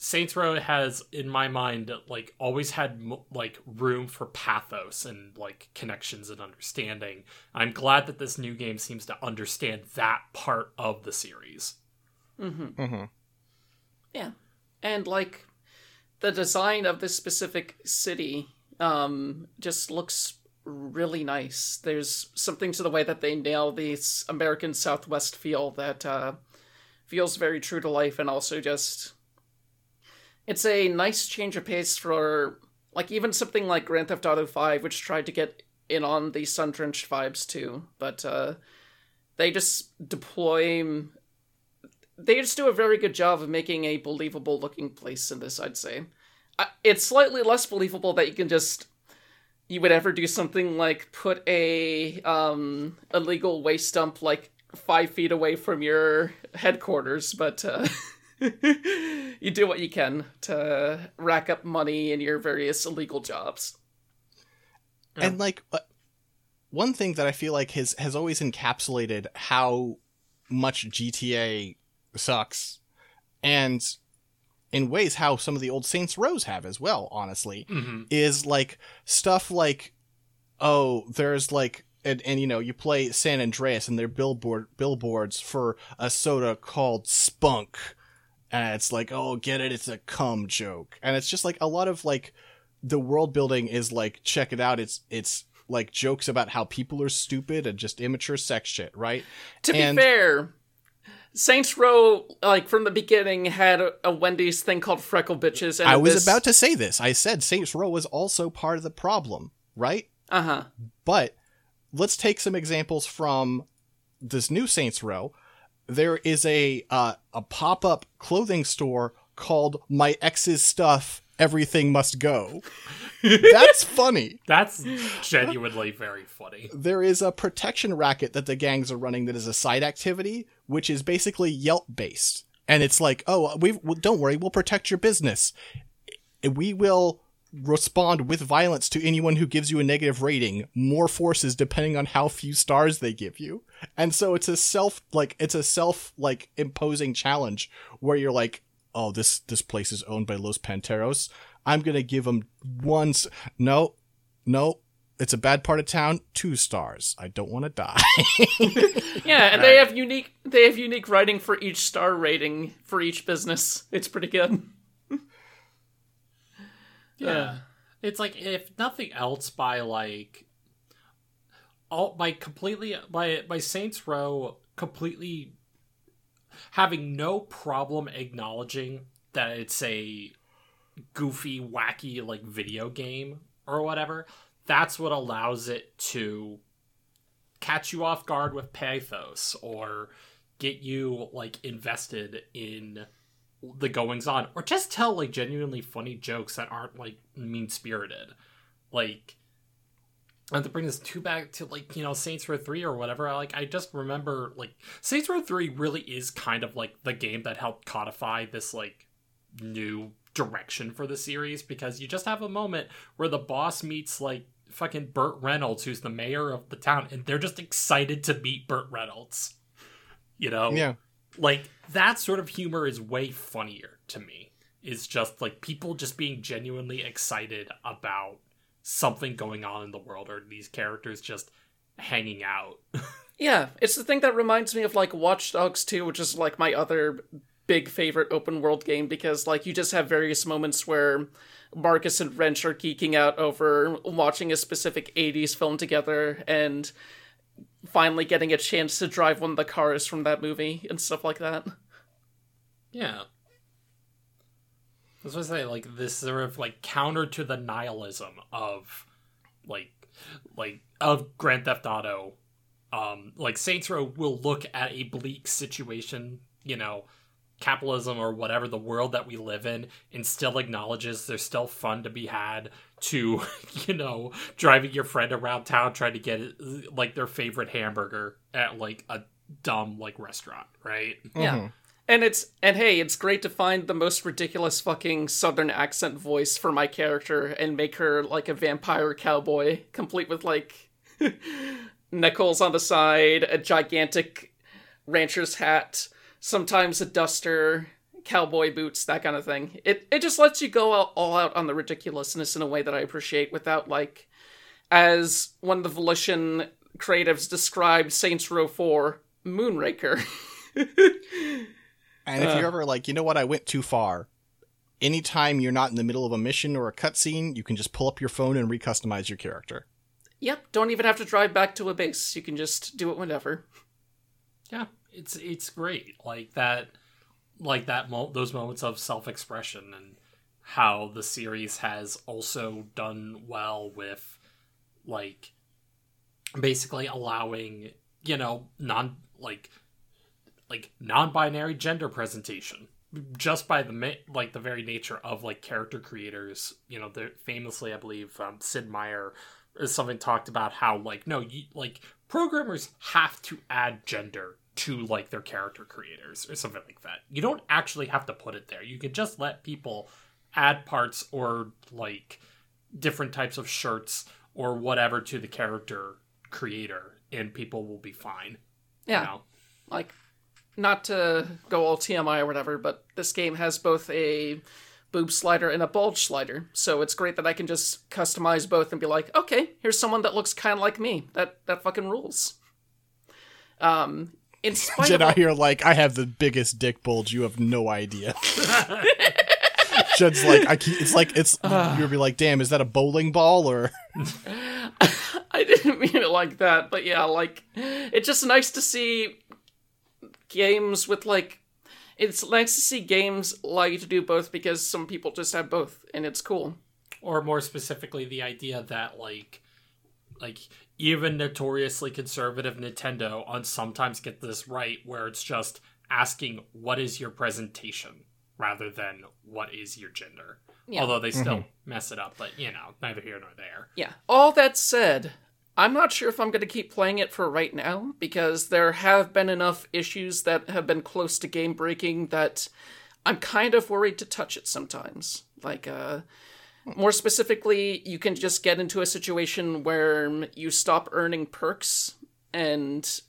Saints Row has, in my mind, like always had like room for pathos and like connections and understanding. I'm glad that this new game seems to understand that part of the series. Mm-hmm. Mm-hmm. Yeah. And like the design of this specific city um just looks really nice. There's something to the way that they nail this American Southwest feel that uh feels very true to life and also just it's a nice change of pace for like even something like Grand Theft Auto 5 which tried to get in on the sun drenched vibes too. But uh they just deploy they just do a very good job of making a believable looking place in this i'd say. It's slightly less believable that you can just you would ever do something like put a um illegal waste dump like five feet away from your headquarters but uh you do what you can to rack up money in your various illegal jobs and like uh, one thing that I feel like has has always encapsulated how much GTA sucks, and in ways how some of the old Saints Rows have as well. Honestly, Mm-hmm. is like stuff like, oh, there's like. And, and you know you play San Andreas and their billboard billboards for a soda called Sprunk, and it's like oh get it it's a cum joke and it's just like a lot of like the world building is like check it out it's it's like jokes about how people are stupid and just immature sex shit, right? To And- be fair, Saints Row, like from the beginning, had a, Wendy's thing called Freckle Bitches. And I was this... about to say this. I said Saints Row was also part of the problem, right? Uh huh. But let's take some examples from this new Saints Row. There is a uh, a pop up clothing store called My Ex's Stuff. Everything must go. That's funny. That's genuinely very funny. There is a protection racket that the gangs are running that is a side activity, which is basically Yelp based. And it's like, oh, we well, don't worry, we'll protect your business. We will respond with violence to anyone who gives you a negative rating. More forces depending on how few stars they give you. And so it's a self like it's a self like imposing challenge where you're like, oh, this this place is owned by Los Panteros. I'm gonna give them one. S- no, no, it's a bad part of town. Two stars. I don't want to die. Yeah, and they have unique they have unique writing for each star rating for each business. It's pretty good. Yeah. It's like if nothing else by like all by completely by by Saints Row completely having no problem acknowledging that it's a goofy, wacky like video game or whatever. That's what allows it to catch you off guard with pathos or get you like invested in the goings on or just tell like genuinely funny jokes that aren't like mean spirited like and to bring this two back to like you know Saints Row 3 or whatever. I like I just remember like Saints Row 3 really is kind of like the game that helped codify this like new direction for the series because you just have a moment where the boss meets like fucking Burt Reynolds who's the mayor of the town and they're just excited to meet Burt Reynolds. You know? Yeah. Like that sort of humor is way funnier to me. Is just like people just being genuinely excited about something going on in the world or these characters just hanging out. Yeah, it's the thing that reminds me of like Watch Dogs 2, which is like my other big favorite open world game because like you just have various moments where Marcus and Wrench are geeking out over watching a specific 80s film together and finally getting a chance to drive one of the cars from that movie and stuff like that. yeah that's what I say like this sort of like counter to the nihilism of like like of Grand Theft Auto um like Saints Row will look at a bleak situation you know capitalism or whatever the world that we live in and still acknowledges there's still fun to be had to you know driving your friend around town trying to get like their favorite hamburger at like a dumb like restaurant right Yeah. Mhm. And it's and hey, it's great to find the most ridiculous fucking southern accent voice for my character and make her like a vampire cowboy, complete with like nickels on the side, a gigantic rancher's hat, sometimes a duster, cowboy boots, that kind of thing. It it just lets you go out, all out on the ridiculousness in a way that I appreciate without like as one of the Volition creatives described Saints Row 4, Moonraker. And if Uh. you're ever like, you know what, I went too far. Anytime you're not in the middle of a mission or a cutscene, you can just pull up your phone and recustomize your character. Yep, don't even have to drive back to a base. You can just do it whenever. Yeah, it's it's great. Like that, like that. Mo- those moments of self expression and how the series has also done well with like basically allowing you know non like like non-binary gender presentation just by the like the very nature of like character creators you know they're famously i believe um, sid meier is something talked about how like no you like programmers have to add gender to like their character creators or something like that you don't actually have to put it there you could just let people add parts or like different types of shirts or whatever to the character creator and people will be fine Yeah. you know? like not to go all TMI or whatever, but this game has both a boob slider and a bulge slider, so it's great that I can just customize both and be like, okay, here's someone that looks kind of like me. That that fucking rules. Um, in spite of Jedi here, like, I have the biggest dick bulge. You have no idea. Jed's like, I keep, it's like it's you'll be like, damn, is that a bowling ball or? I didn't mean it like that, but yeah, like it's just nice to see games with like it's nice to see games allow you to do both because some people just have both and it's cool. or more specifically the idea that like like even notoriously conservative Nintendo on sometimes get this right where it's just asking what is your presentation rather than what is your gender. Yeah. Although they still mess it up, but you know, neither here nor there. Yeah. All that said, I'm not sure if I'm going to keep playing it for right now because there have been enough issues that have been close to game breaking that I'm kind of worried to touch it sometimes. Like, uh, more specifically, you can just get into a situation where you stop earning perks, and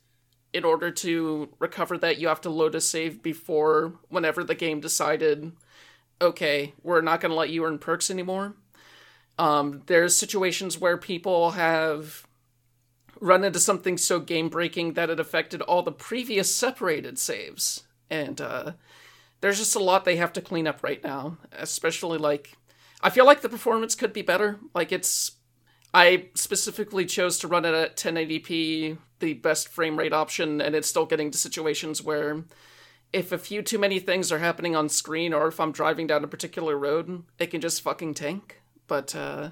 in order to recover that, you have to load a save before whenever the game decided, okay, we're not going to let you earn perks anymore. Um, there's situations where people have run into something so game breaking that it affected all the previous separated saves. And uh, there's just a lot they have to clean up right now, especially like. I feel like the performance could be better. Like it's. I specifically chose to run it at 1080p, the best frame rate option, and it's still getting to situations where if a few too many things are happening on screen or if I'm driving down a particular road, it can just fucking tank. But uh,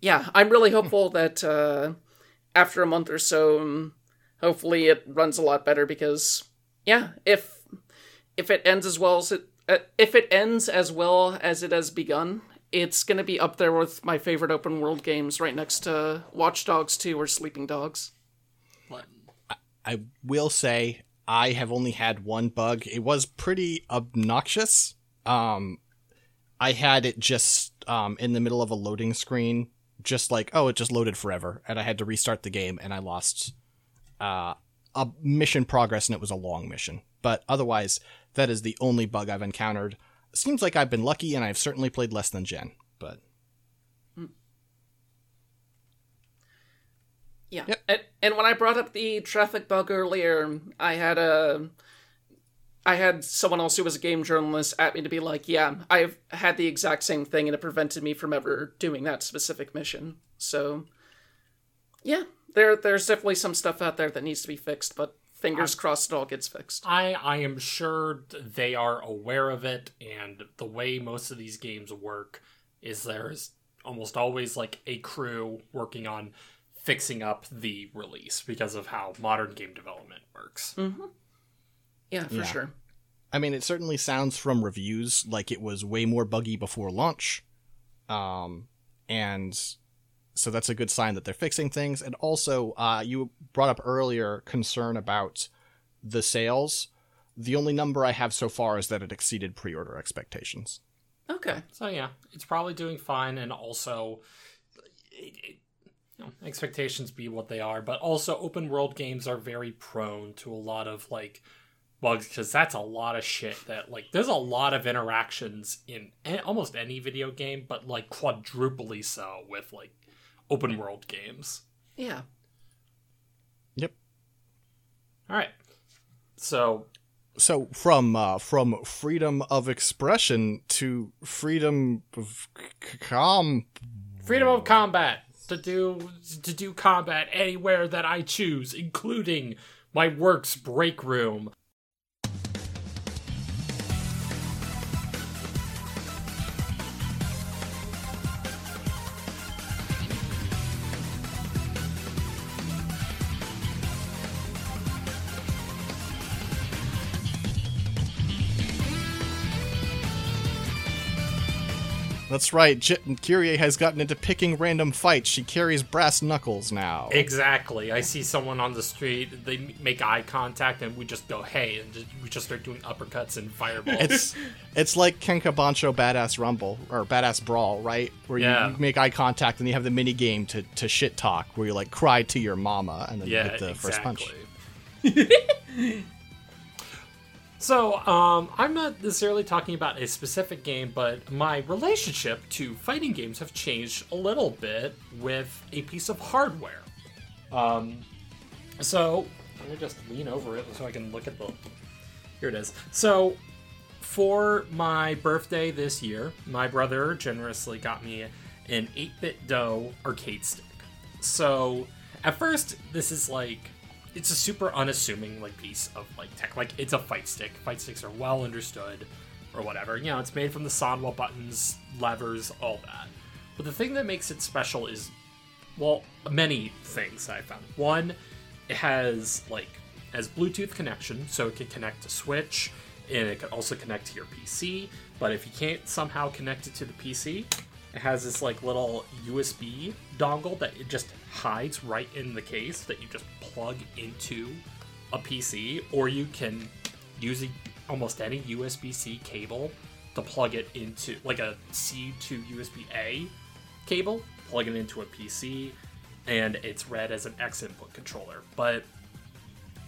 yeah, I'm really hopeful that uh, after a month or so, um, hopefully it runs a lot better because yeah, if if it ends as well as it if it ends as well as it has begun, it's gonna be up there with my favorite open world games, right next to Watch Dogs 2 or Sleeping Dogs. I will say I have only had one bug. It was pretty obnoxious. Um, I had it just um, in the middle of a loading screen, just like oh, it just loaded forever, and I had to restart the game, and I lost uh, a mission progress, and it was a long mission. But otherwise, that is the only bug I've encountered. Seems like I've been lucky, and I've certainly played less than Jen. But Yeah. Yep. And, and when I brought up the traffic bug earlier, I had a I had someone else who was a game journalist at me to be like, "Yeah, I've had the exact same thing and it prevented me from ever doing that specific mission." So, yeah, there there's definitely some stuff out there that needs to be fixed, but fingers crossed it all gets fixed. I I am sure they are aware of it, and the way most of these games work is there's almost always like a crew working on fixing up the release because of how modern game development works. Yeah, for Yeah. sure. I mean, it certainly sounds from reviews like it was way more buggy before launch. Um, and so that's a good sign that they're fixing things. And also, uh, you brought up earlier concern about the sales. The only number I have so far is that it exceeded pre order expectations. Okay. So yeah, it's probably doing fine, and also. It, it, you know, expectations be what they are, but also open world games are very prone to a lot of like bugs because that's a lot of shit that like there's a lot of interactions in almost any video game, but like quadruply so with like open world games. Yeah. Yep. All right, so So from uh, from freedom of expression to freedom of c- com. freedom of combat to do to do combat anywhere that I choose, including my works break room. That's right. J- Kyrie has gotten into picking random fights. She carries brass knuckles now. Exactly. I see someone on the street, they make eye contact, and we just go, hey, and just, we just start doing uppercuts and fireballs. It's it's like Kenka Bancho Badass Rumble or Badass Brawl, right? Where Yeah. you, you make eye contact and you have the mini game to, to shit talk, where you like cry to your mama and then yeah, you hit the first punch. so, um, I'm not necessarily talking about a specific game, but my relationship to fighting games have changed a little bit with a piece of hardware. Um, so let me just lean over it so I can look at the. Here it is. So, for my birthday this year, my brother generously got me an 8BitDo arcade stick. So, at first, this is like it's a super unassuming like piece of like tech. Like it's a fight stick. Fight sticks are well understood or whatever. You know, it's made from the Sanwa buttons, levers, all that. But the thing that makes it special is well, many things I found. One, it has like has Bluetooth connection, so it can connect to Switch, and it can also connect to your PC. But if you can't somehow connect it to the PC, it has this like little USB dongle that it just hides right in the case that you just plug into a PC, or you can use a, almost any USB-C cable to plug it into like a C to USB-A cable, plug it into a PC, and it's read as an X input controller. But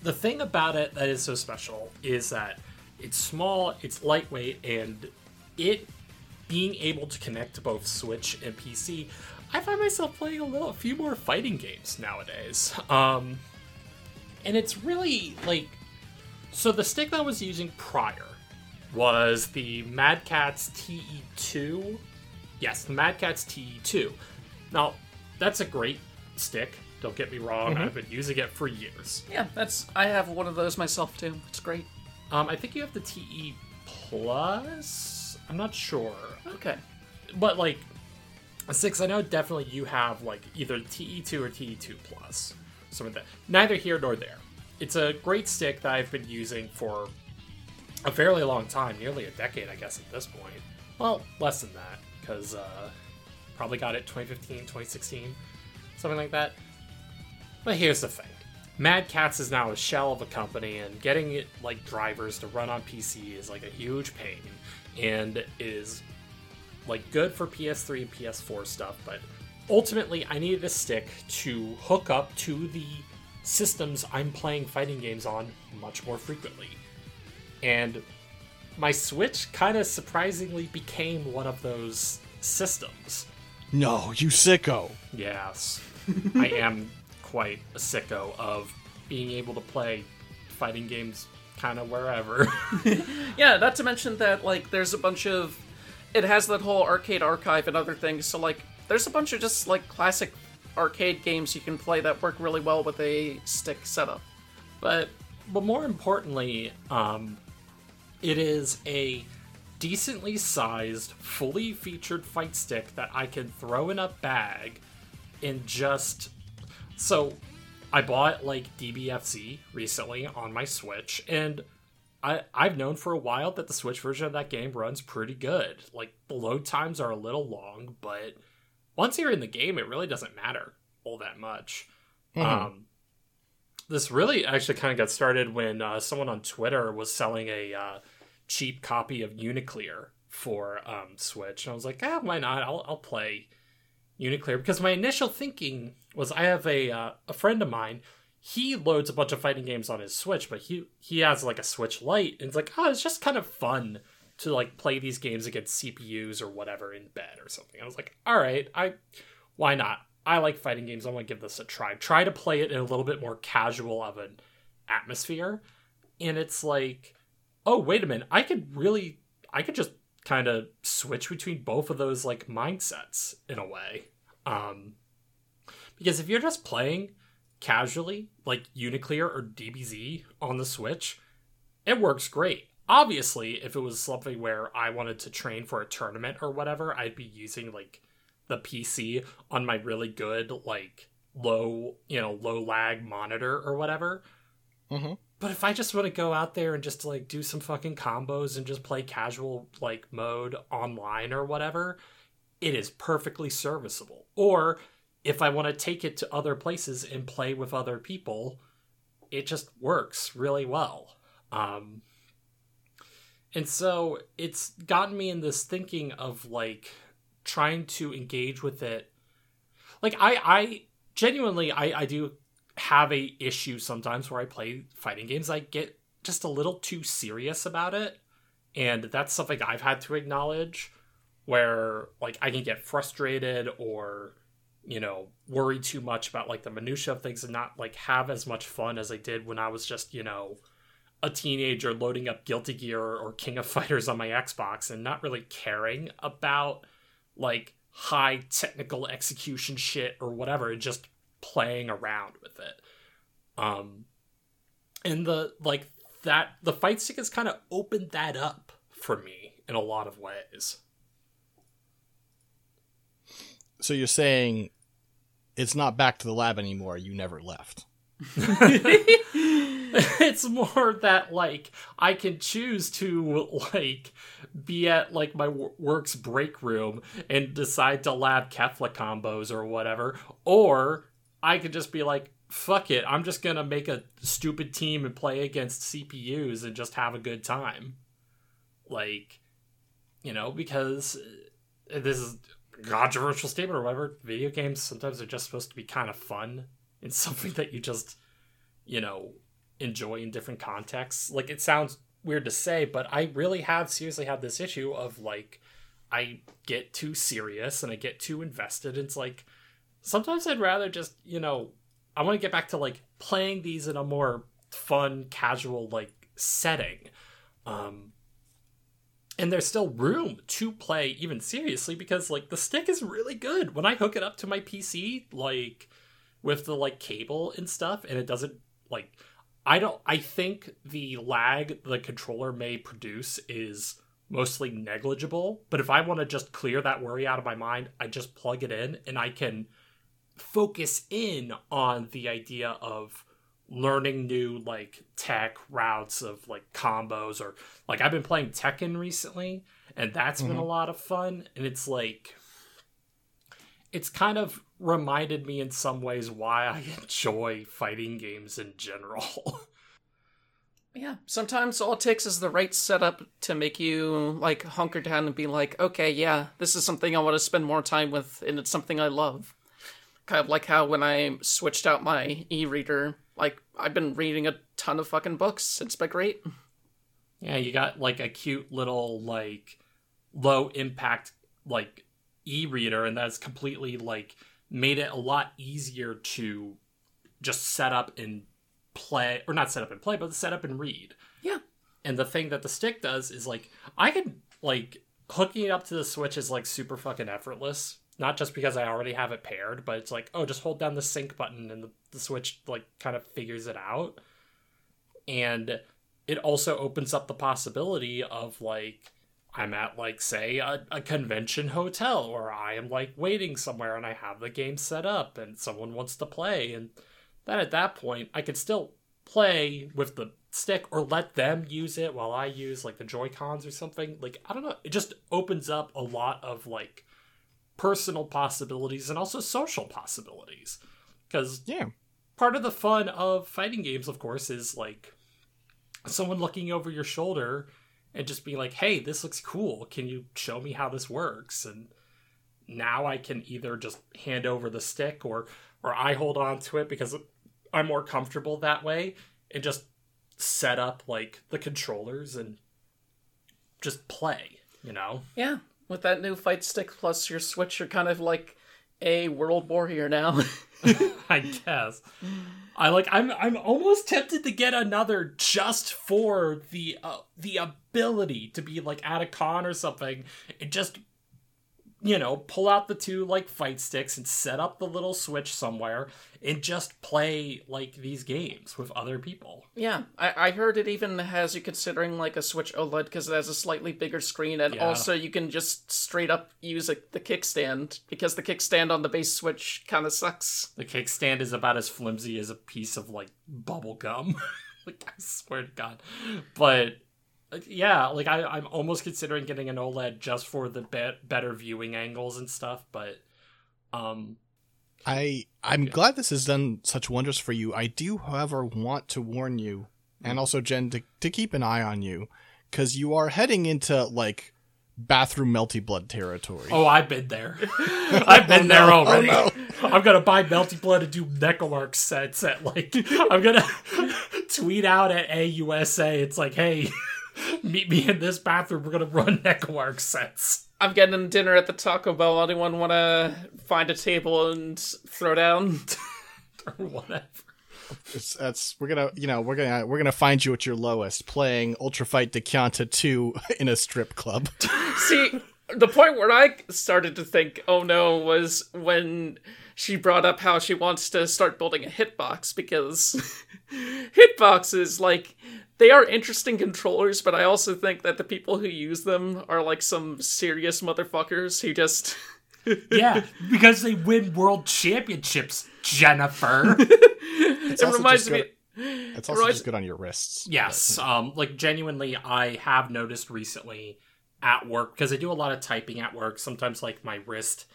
the thing about it that is so special is that it's small, it's lightweight, and it being able to connect to both Switch and PC, I find myself playing a little, a few more fighting games nowadays. Um, and it's really like, so the stick that I was using prior was the Mad Catz TE2. Yes, the Mad Catz TE2. Now, that's a great stick. Don't get me wrong. I've been using it for years. Yeah, that's. I have one of those myself too. It's great. Um, I think you have the TE Plus. I'm not sure, Okay. but like six, I know definitely you have like either TE2 or TE2 Plus. Some of that. Neither here nor there. It's a great stick that I've been using for a fairly long time, nearly a decade, I guess, at this point. Well, less than that, because uh, probably got it 2015, 2016, something like that. But here's the thing. Mad Catz is now a shell of a company, and getting it like drivers to run on PC is like a huge pain, and is like good for PS3 and PS4 stuff. But ultimately, I needed a stick to hook up to the systems I'm playing fighting games on much more frequently, and my Switch kind of surprisingly became one of those systems. No, you sicko. Yes, I am quite a sicko of being able to play fighting games kind of wherever. Yeah, not to mention that like there's a bunch of it has that whole arcade archive and other things. So like there's a bunch of just like classic arcade games you can play that work really well with a stick setup. but but more importantly, um, it is a decently sized, fully featured fight stick that I can throw in a bag and just so I bought like DBFZ recently on my Switch and I I've known for a while that the Switch version of that game runs pretty good. Like the load times are a little long, but once you're in the game, it really doesn't matter all that much. Um, this really actually kind of got started when uh, someone on Twitter was selling a uh, cheap copy of Uniclear for um, Switch, and I was like, ah, why not? I'll I'll play Uniclear because my initial thinking was I have a uh, a friend of mine. He loads a bunch of fighting games on his Switch, but he he has like a Switch Lite, and it's like, oh, it's just kind of fun to like play these games against CPUs or whatever in bed or something. I was like, all right, I why not? I like fighting games. I'm gonna give this a try. Try to play it in a little bit more casual of an atmosphere, and it's like, oh wait a minute, I could really, I could just kind of switch between both of those like mindsets in a way. Um, because if you're just playing casually, like Uniclear or DBZ on the Switch, it works great. Obviously, if it was something where I wanted to train for a tournament or whatever, I'd be using like the PC on my really good, like low, you know, low lag monitor or whatever. Mm-hmm. But if I just want to go out there and just like do some fucking combos and just play casual like mode online or whatever, it is perfectly serviceable. Or if I want to take it to other places and play with other people, it just works really well. Um, and so it's gotten me in this thinking of like trying to engage with it. Like I, I genuinely, I, I do have a issue sometimes where I play fighting games. I get just a little too serious about it, and that's something I've had to acknowledge. Where like I can get frustrated or you know worry too much about like the minutia of things and not like have as much fun as I did when I was just you know a teenager loading up Guilty Gear or King of Fighters on my Xbox and not really caring about like high technical execution shit or whatever, just playing around with it. Um and the like that the fight stick has kind of opened that up for me in a lot of ways. So you're saying it's not back to the lab anymore. You never left. it's more that like I can choose to like be at like my work's break room and decide to lab Kefla combos or whatever, or I could just be like, fuck it, I'm just gonna make a stupid team and play against CPUs and just have a good time. Like, you know, because uh, this is controversial statement or whatever. Video games sometimes are just supposed to be kind of fun and something that you just, you know, enjoy in different contexts. Like it sounds weird to say, but I really have seriously had this issue of like I get too serious and I get too invested. It's like sometimes I'd rather just, you know, I want to get back to like playing these in a more fun, casual like setting. Um and there's still room to play even seriously because like the stick is really good. When I hook it up to my PC, like with the like cable and stuff, and it doesn't like I don't I think the lag the controller may produce is mostly negligible, but if I want to just clear that worry out of my mind, I just plug it in and I can focus in on the idea of learning new like tech routes of like combos or like I've been playing Tekken recently and that's been mm-hmm. a lot of fun and it's like it's kind of reminded me in some ways why I enjoy fighting games in general. Yeah, sometimes all it takes is the right setup to make you like hunker down and be like, okay, yeah, this is something I want to spend more time with, and it's something I love. Kind of like how when I switched out my e-reader, like I've been reading a ton of fucking books. It's been great. yeah, you got like a cute little like low impact like e-reader and that's completely like made it a lot easier to just set up and play or not set up and play but set up and read. Yeah. and the thing that the stick does is like i can like hooking it up to the switch is like super fucking effortless. Not just because i already have it paired but it's like oh just hold down the sync button and the, the switch like kind of figures it out. And it also opens up the possibility of like I'm at like say a, a convention hotel or I am like waiting somewhere and I have the game set up and someone wants to play and then at that point I could still play with the stick or let them use it while I use like the Joy Cons or something. Like I don't know, it just opens up a lot of like personal possibilities and also social possibilities. Because Yeah. part of the fun of fighting games, of course, is like someone looking over your shoulder and just be like, hey, this looks cool. Can you show me how this works? And now I can either just hand over the stick or or I hold on to it because I'm more comfortable that way and just set up like the controllers and just play, you know? Yeah, with that new fight stick plus your switch, you're kind of like a world warrior now. I guess. I like. I'm. I'm almost tempted to get another just for the uh, the ability to be like at a con or something and just you know, pull out the two like fight sticks and set up the little switch somewhere and just play like these games with other people. Yeah, I, I heard it even has you considering like a Switch OLED because it has a slightly bigger screen, and Yeah. also you can just straight up use a, the kickstand because the kickstand on the base Switch kind of sucks. The kickstand is about as flimsy as a piece of like bubble gum. like I swear to God. But yeah, like I, I'm almost considering getting an OLED just for the be- better viewing angles and stuff. But um, I I'm glad this has done such wonders for you. I do, however, want to warn you, and also Jen to to keep an eye on you, because you are heading into like bathroom melty blood territory. oh, I've been there. I've been there no, oh, already. no. I'm gonna buy Melty Blood and do Neco-Arc sets at like. I'm gonna tweet out at AUSA. It's like, hey, meet me in this bathroom. We're gonna run Neco-Arc sets. I'm getting dinner at the Taco Bell. Anyone want to find a table and throw down? or whatever. It's, that's we're gonna you know we're gonna we're gonna find you at your lowest playing Ultra Fight Da! Kyanta two in a strip club. See, the point where I started to think, oh no, was when she brought up how she wants to start building a hitbox because hitboxes, like, they are interesting controllers, but I also think that the people who use them are like some serious motherfuckers who just. Yeah, because they win world championships, Jennifer. It's it reminds me. good- It's also Right. just good on your wrists. yes, um, like genuinely, I have noticed recently at work because I do a lot of typing at work. Sometimes, like my wrist.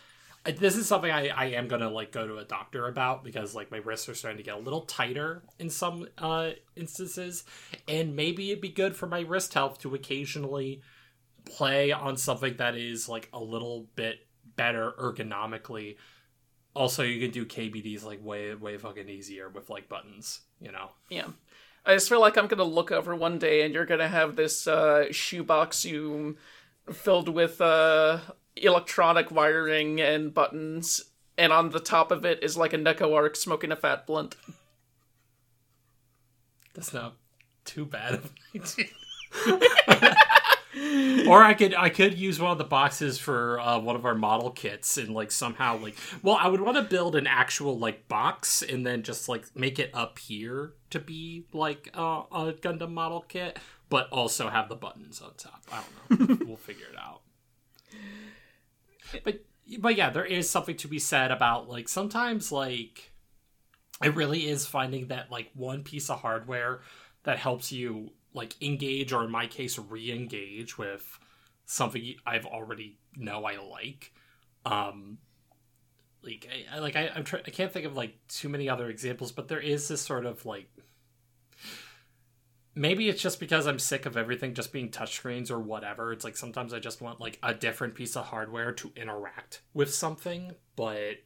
This is something I, I am gonna like go to a doctor about because like my wrists are starting to get a little tighter in some uh, instances, and maybe it'd be good for my wrist health to occasionally play on something that is like a little bit better ergonomically. Also, you can do KBDs like way way fucking easier with like buttons, you know. Yeah. I just feel like I'm gonna look over one day and you're gonna have this uh, shoebox you filled with uh, electronic wiring and buttons, and on the top of it is like a Neco-Arc smoking a fat blunt. That's not too bad of an idea. or I could I could use one of the boxes for uh, one of our model kits and like somehow like well I would want to build an actual like box and then just like make it up here to be like uh, a Gundam model kit, but also have the buttons on top. I don't know. we'll figure it out. But but yeah, there is something to be said about like sometimes like it really is finding that like one piece of hardware that helps you like engage or in my case re-engage with something i've already know i like. Um like i like I, I'm try- I can't think of like too many other examples but there is this sort of like maybe it's just because i'm sick of everything just being touchscreens or whatever. It's like sometimes i just want like a different piece of hardware to interact with something but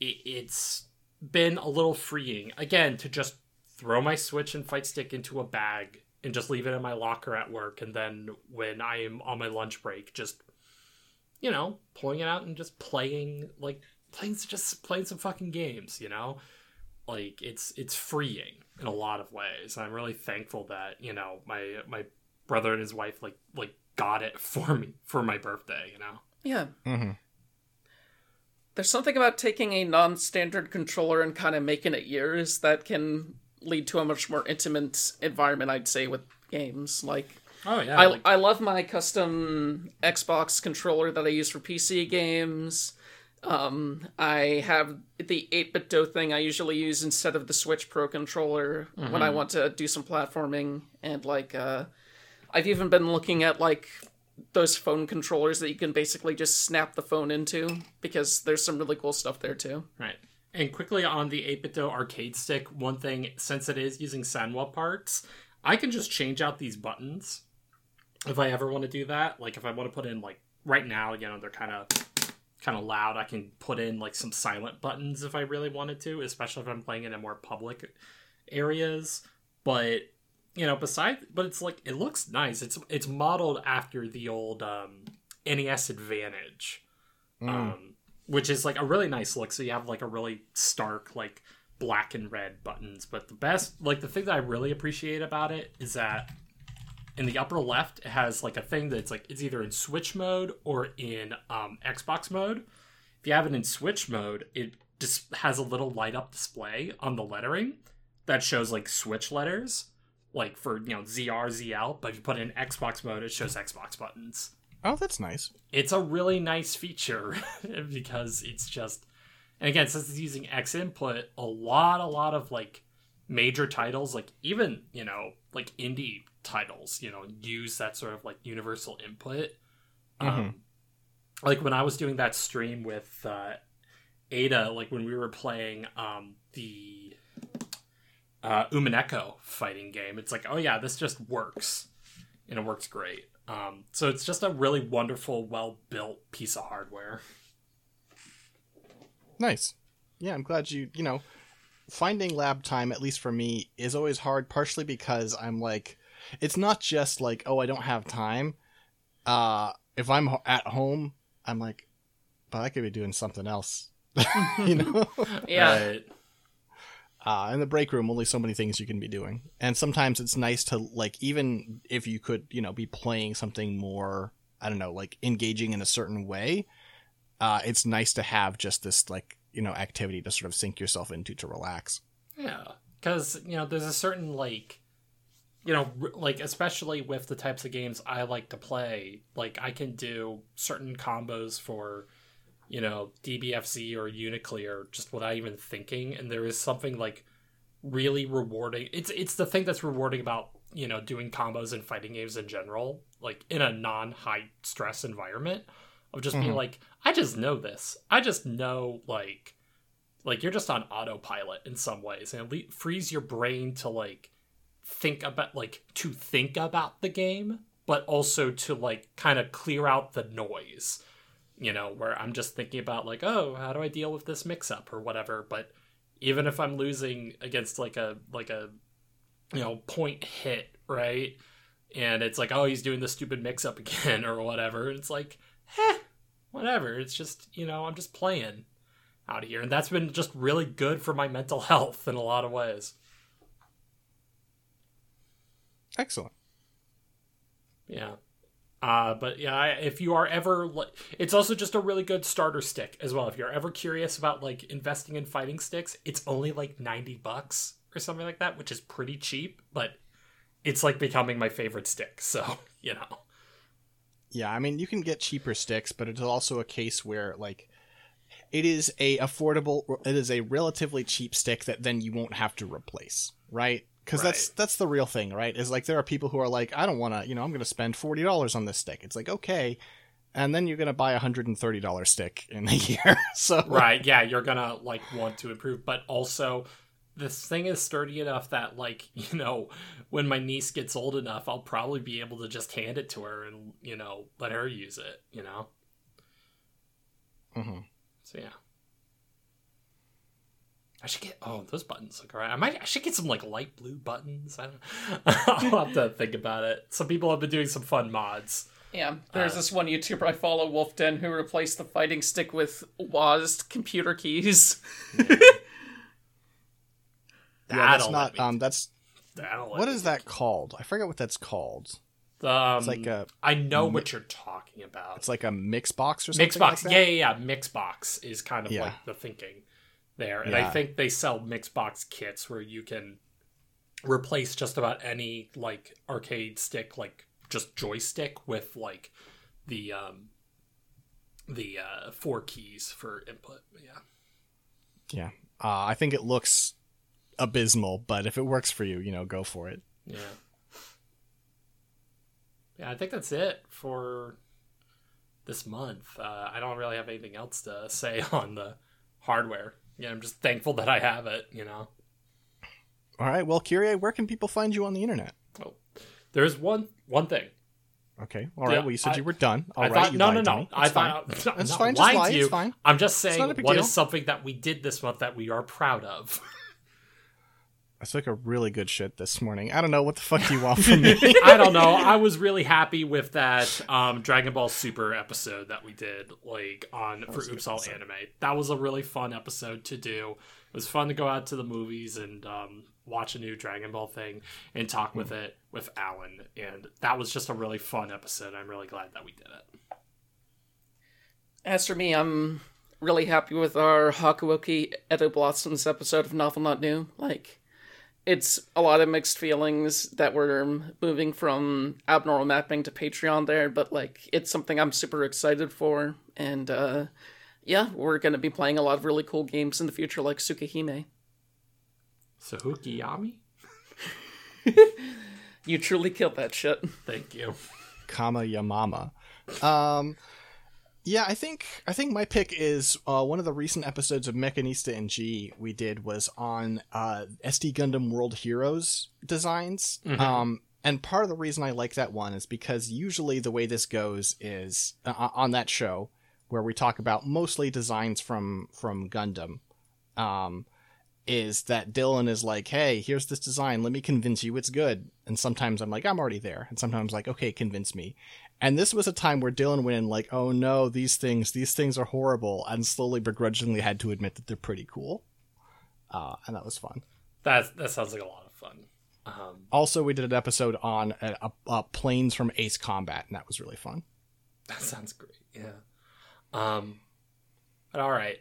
it, it's been a little freeing. Again to just throw my switch and fight stick into a bag and just leave it in my locker at work and then when i am on my lunch break just you know pulling it out and just playing like playing just playing some fucking games you know? Like it's it's freeing in a lot of ways i'm really thankful that you know my my brother and his wife like like got it for me for my birthday you know Yeah. Mhm. There's something about taking a non standard controller and kind of making it yours that can lead to a much more intimate environment, I'd say, with games. Like, oh yeah I, like- I love my custom Xbox controller that I use for PC games. Um, I have the 8-bit Do thing I usually use instead of the Switch Pro controller when I want to do some platforming. And, like, uh, I've even been looking at, like, those phone controllers that you can basically just snap the phone into because there's some really cool stuff there, too. Right. And quickly on the 8-bit-do arcade stick, one thing, since it is using Sanwa parts, I can just change out these buttons if I ever want to do that. Like if I want to put in like right now, you know, they're kind of kind of loud. I can put in like some silent buttons if I really wanted to, especially if I'm playing it in more public areas. But you know, besides, but it's like it looks nice. It's it's modeled after the old um, NES Advantage um, which is like a really nice look. So you have like a really stark like black and red buttons. But the best, like the thing that I really appreciate about it is that in the upper left it has like a thing that's like it's either in Switch mode or in um, Xbox mode. If you have it in Switch mode, it just has a little light up display on the lettering that shows like Switch letters, like for you know ZR ZL. But if you put it in Xbox mode, it shows Xbox buttons. Oh, that's nice. It's a really nice feature because it's just, and again, since it's using X input, a lot, a lot of like major titles, like even you know like indie titles, you know, use that sort of like universal input. Um, like when I was doing that stream with uh, Ada, like when we were playing um, the uh, Umineko fighting game, it's like, oh yeah, this just works, and it works great. Um, so it's just a really wonderful, well built piece of hardware. Nice. Yeah, I'm glad you, you know, finding lab time, at least for me, is always hard, partially because I'm like, it's not just like, oh, I don't have time. Uh, if I'm at home, I'm like, but I could be doing something else. you know? Yeah. Right. uh, in the break room only so many things you can be doing and sometimes it's nice to like even if you could you know be playing something more i don't know like engaging in a certain way uh, it's nice to have just this like you know activity to sort of sink yourself into to relax Yeah, because you know, there's a certain like, you know, like especially with the types of games I like to play, like I can do certain combos for, you know, DBFZ or Uniclear just without even thinking, and there is something like really rewarding. It's it's the thing that's rewarding about you know doing combos and fighting games in general, like in a non high stress environment, of just being Mhm. like, I just know this. I just know like like you're just on autopilot in some ways and it le- frees your brain to like think about like to think about the game but also to like kind of clear out the noise. You know where i'm just thinking about like oh how do i deal with this mix up or whatever? But even if i'm losing against like a like a you know point hit right? And it's like oh he's doing the stupid mix up again or whatever it's like eh, whatever. It's just you know i'm just playing out of here. And that's been just really good for my mental health in a lot of ways excellent. Yeah. Uh, but yeah I- if you are ever it's also just a really good starter stick as well. If you're ever curious about like investing in fighting sticks it's only like 90 bucks or something like that which is pretty cheap but it's like becoming my favorite stick so you know. Yeah i mean you can get cheaper sticks but it's also a case where like it is a affordable it is a relatively cheap stick that then you won't have to replace right because that's Right. that's the real thing right? Is like there are people who are like i don't want to you know i'm going to spend $40 on this stick. It's like okay. And then you're going to buy a $130 stick in a year so right yeah you're gonna like want to improve. But also this thing is sturdy enough that like you know when my niece gets old enough i'll probably be able to just hand it to her and you know let her use it you know? Mhm. so yeah I should get oh those buttons look alright. I might I should get some like light blue buttons. I don't I'll have to think about it. Some people have been doing some fun mods. Yeah, there's Uh, this one YouTuber I follow, Wolfden, who replaced the fighting stick with WASD computer keys. yeah that's not um that's that'll let what me is that called i forget what that's called Um, it's like a I know what you're talking about. it's like a mix box or something Mixbox, like that? yeah, yeah, yeah. Mixbox is kind of Yeah. like the thinking there, and I think they sell Mixbox kits where you can replace just about any like arcade stick, like just joystick, with like the um the uh four keys for input. Yeah, yeah uh, i think it looks abysmal but if it works for you you know go for it yeah, yeah. I think that's it for this month. Uh, I don't really have anything else to say on the hardware. Yeah, I'm just thankful that I have it. You know. all right well Kyrie, where can people find you on the internet Oh, there's one one thing. okay all right Yeah, well you said I- you were done all I right thought you no no no. I fine. thought I'm It's not fine, just lie, it's fine. I'm just saying not a big what deal. is something that we did this month that we are proud of. I took a really good shit this morning. I don't know what the fuck do you want from me. I don't know. I was really happy with that um, Dragon Ball Super episode that we did, like on for was Oops All episode. Anime. That was a really fun episode to do. It was fun to go out to the movies and um, watch a new Dragon Ball thing and talk with it with Alan. And that was just a really fun episode. I'm really glad that we did it. As for me, I'm really happy with our Hakuoki Edo Blossoms episode of Novel Not New. Like, it's a lot of mixed feelings that we're moving from abnormal mapping to Patreon there, but like, it's something I'm super excited for. And, uh, yeah, we're going to be playing a lot of really cool games in the future, like Tsukihime. Sahukiyami? You truly killed that shit. Thank you. Kama Yamama. Um, yeah, I think I think my pick is uh, one of the recent episodes of Mechanista and G we did was on uh, SD Gundam World Heroes designs. Um, and part of the reason I like that one is because usually the way this goes is uh, on that show where we talk about mostly designs from from Gundam. Um, is that Dylan is like, hey, here's this design. Let me convince you it's good. And sometimes I'm like, I'm already there. And sometimes like, okay, convince me. And this was a time where Dylan went in like, oh no, these things, these things are horrible, and slowly begrudgingly had to admit that they're pretty cool. Uh, and that was fun. That that sounds like a lot of fun. Um, Also, we did an episode on uh uh uh planes from Ace Combat, and that was really fun. that sounds great. Yeah. Um, but all right.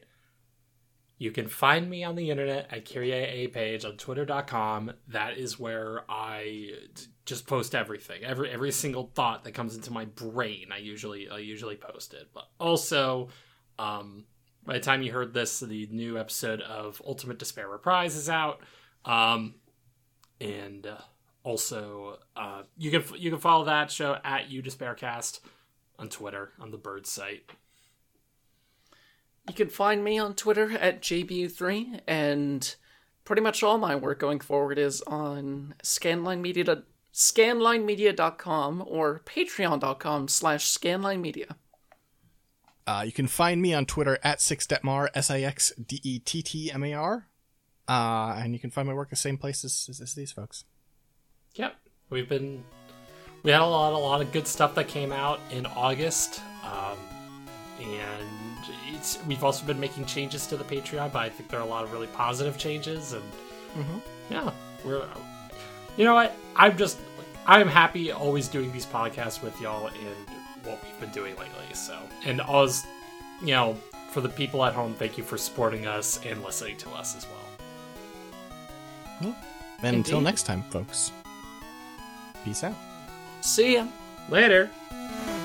You can find me on the internet at Kyrie A page on twitter.com. That is where I just post everything. Every every single thought that comes into my brain, I usually I usually post it. But also, um, by the time you heard this, the new episode of Ultimate Despair Reprise is out. Um, and uh, also, uh, you can you can follow that show at You Despaircast on Twitter on the Bird site. You can find me on Twitter at JBU3, and pretty much all my work going forward is on scanlinemedia, scanlinemedia.com or patreon.com slash scanlinemedia. Uh, you can find me on Twitter at Sixdettmar, S I X D E T T M A R. Uh, and you can find my work the same place as, as, as these folks. Yep, we've been we had a lot a lot of good stuff that came out in August, um, and it's we've also been making changes to the Patreon, but I think there are a lot of really positive changes, and mm-hmm. yeah, we're you know what I'm just I'm happy always doing these podcasts with y'all and what we've been doing lately. So and always you know for the people at home, thank you for supporting us and listening to us as well. And until next time, folks, peace out. See ya! Later.「